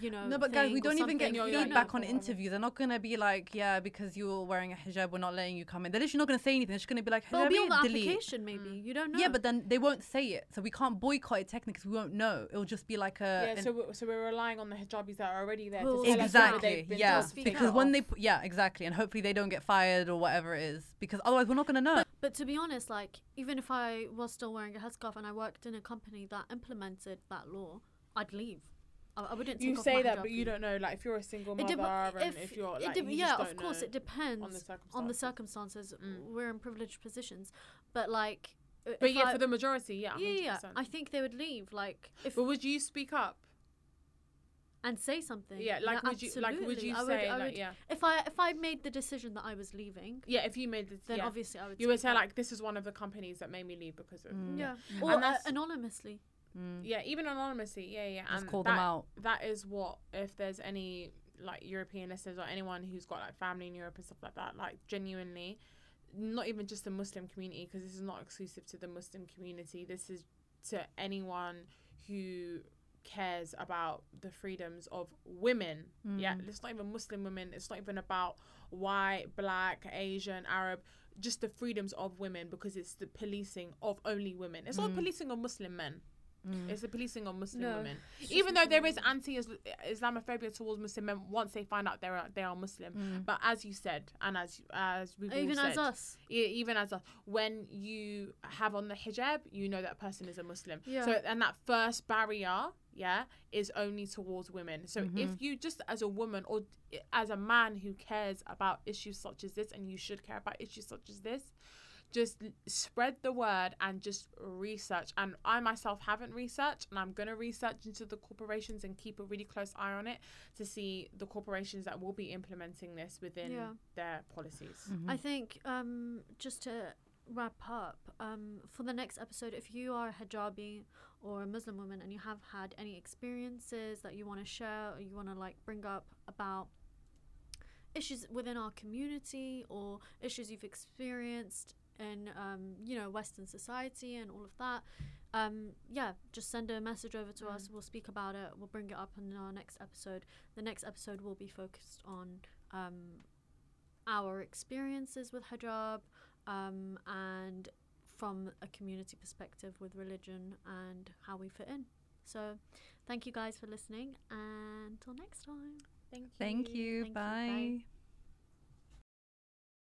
you know. No, but guys, we don't even get You're- you you're don't know. feedback on interviews. They're not gonna be like, yeah, because you're wearing a hijab, we're not letting you come in. They're literally not gonna say anything. They're just gonna be like, But it'll be on the delete. application, maybe. Mm. You don't know. Yeah, but then they won't say it, so we can't boycott it technically because we won't know. It'll just be like a. Yeah, so we're, so we're relying on the hijabis that are already there Who'll to tell exactly they've been yeah because when up. they put, yeah exactly and hopefully they don't get fired or whatever it is because otherwise we're not gonna know. But, but to be honest, like even if I was still wearing a headscarf and I worked in a company that implemented that law, I'd leave. I, I wouldn't. You say that, but you don't know. Like if you're a single mother and if, you're like, you yeah, of course it depends on the circumstances. on the circumstances. Mm. We're in privileged positions, but like. But yeah, I- for the majority, yeah, yeah, yeah, I think they would leave. Like if But would you speak up? and say something. Yeah, like would you like would absolutely. you I would- say I like would- yeah If I if I made the decision that I was leaving, yeah if you made the then yeah. obviously I would. you would say like this is one of the companies that made me leave because of Mm. yeah, Mm. or uh, anonymously. Mm. yeah even anonymously yeah yeah Just and call that, them out. that is what if there's any like European listeners or anyone who's got like family in Europe and stuff like that like genuinely not even just the Muslim community because this is not exclusive to the Muslim community this is to anyone who cares about the freedoms of women yeah Mm. it's not even muslim women it's not even about white black asian arab just the freedoms of women because it's the policing of only women it's not Mm. policing of muslim men Mm. it's the policing of Muslim No, women. Even though there is anti-Islamophobia towards Muslim men once they find out they're they are Muslim. Mm. But as you said, and as as we've all Even as us. e- even as us, when you have on the hijab, you know that person is a Muslim. Yeah. So and that first barrier, yeah, is only towards women. So Mm-hmm. if you just as a woman or as a man who cares about issues such as this, and you should care about issues such as this, just spread the word and just research. And I myself haven't researched, and I'm gonna research into the corporations and keep a really close eye on it to see the corporations that will be implementing this within Yeah. their policies. Mhm. I think um, just to wrap up, um, for the next episode, if you are a hijabi or a Muslim woman and you have had any experiences that you want to share or you want to like bring up about issues within our community or issues you've experienced in um, you know Western society and all of that, um, yeah, just send a message over to us. We'll speak about it. We'll bring it up in our next episode. The next episode will be focused on um, our experiences with hijab um, and from a community perspective with religion and how we fit in. So, thank you guys for listening, and until next time. Thank you. Thank you. Thank you. Bye. Bye.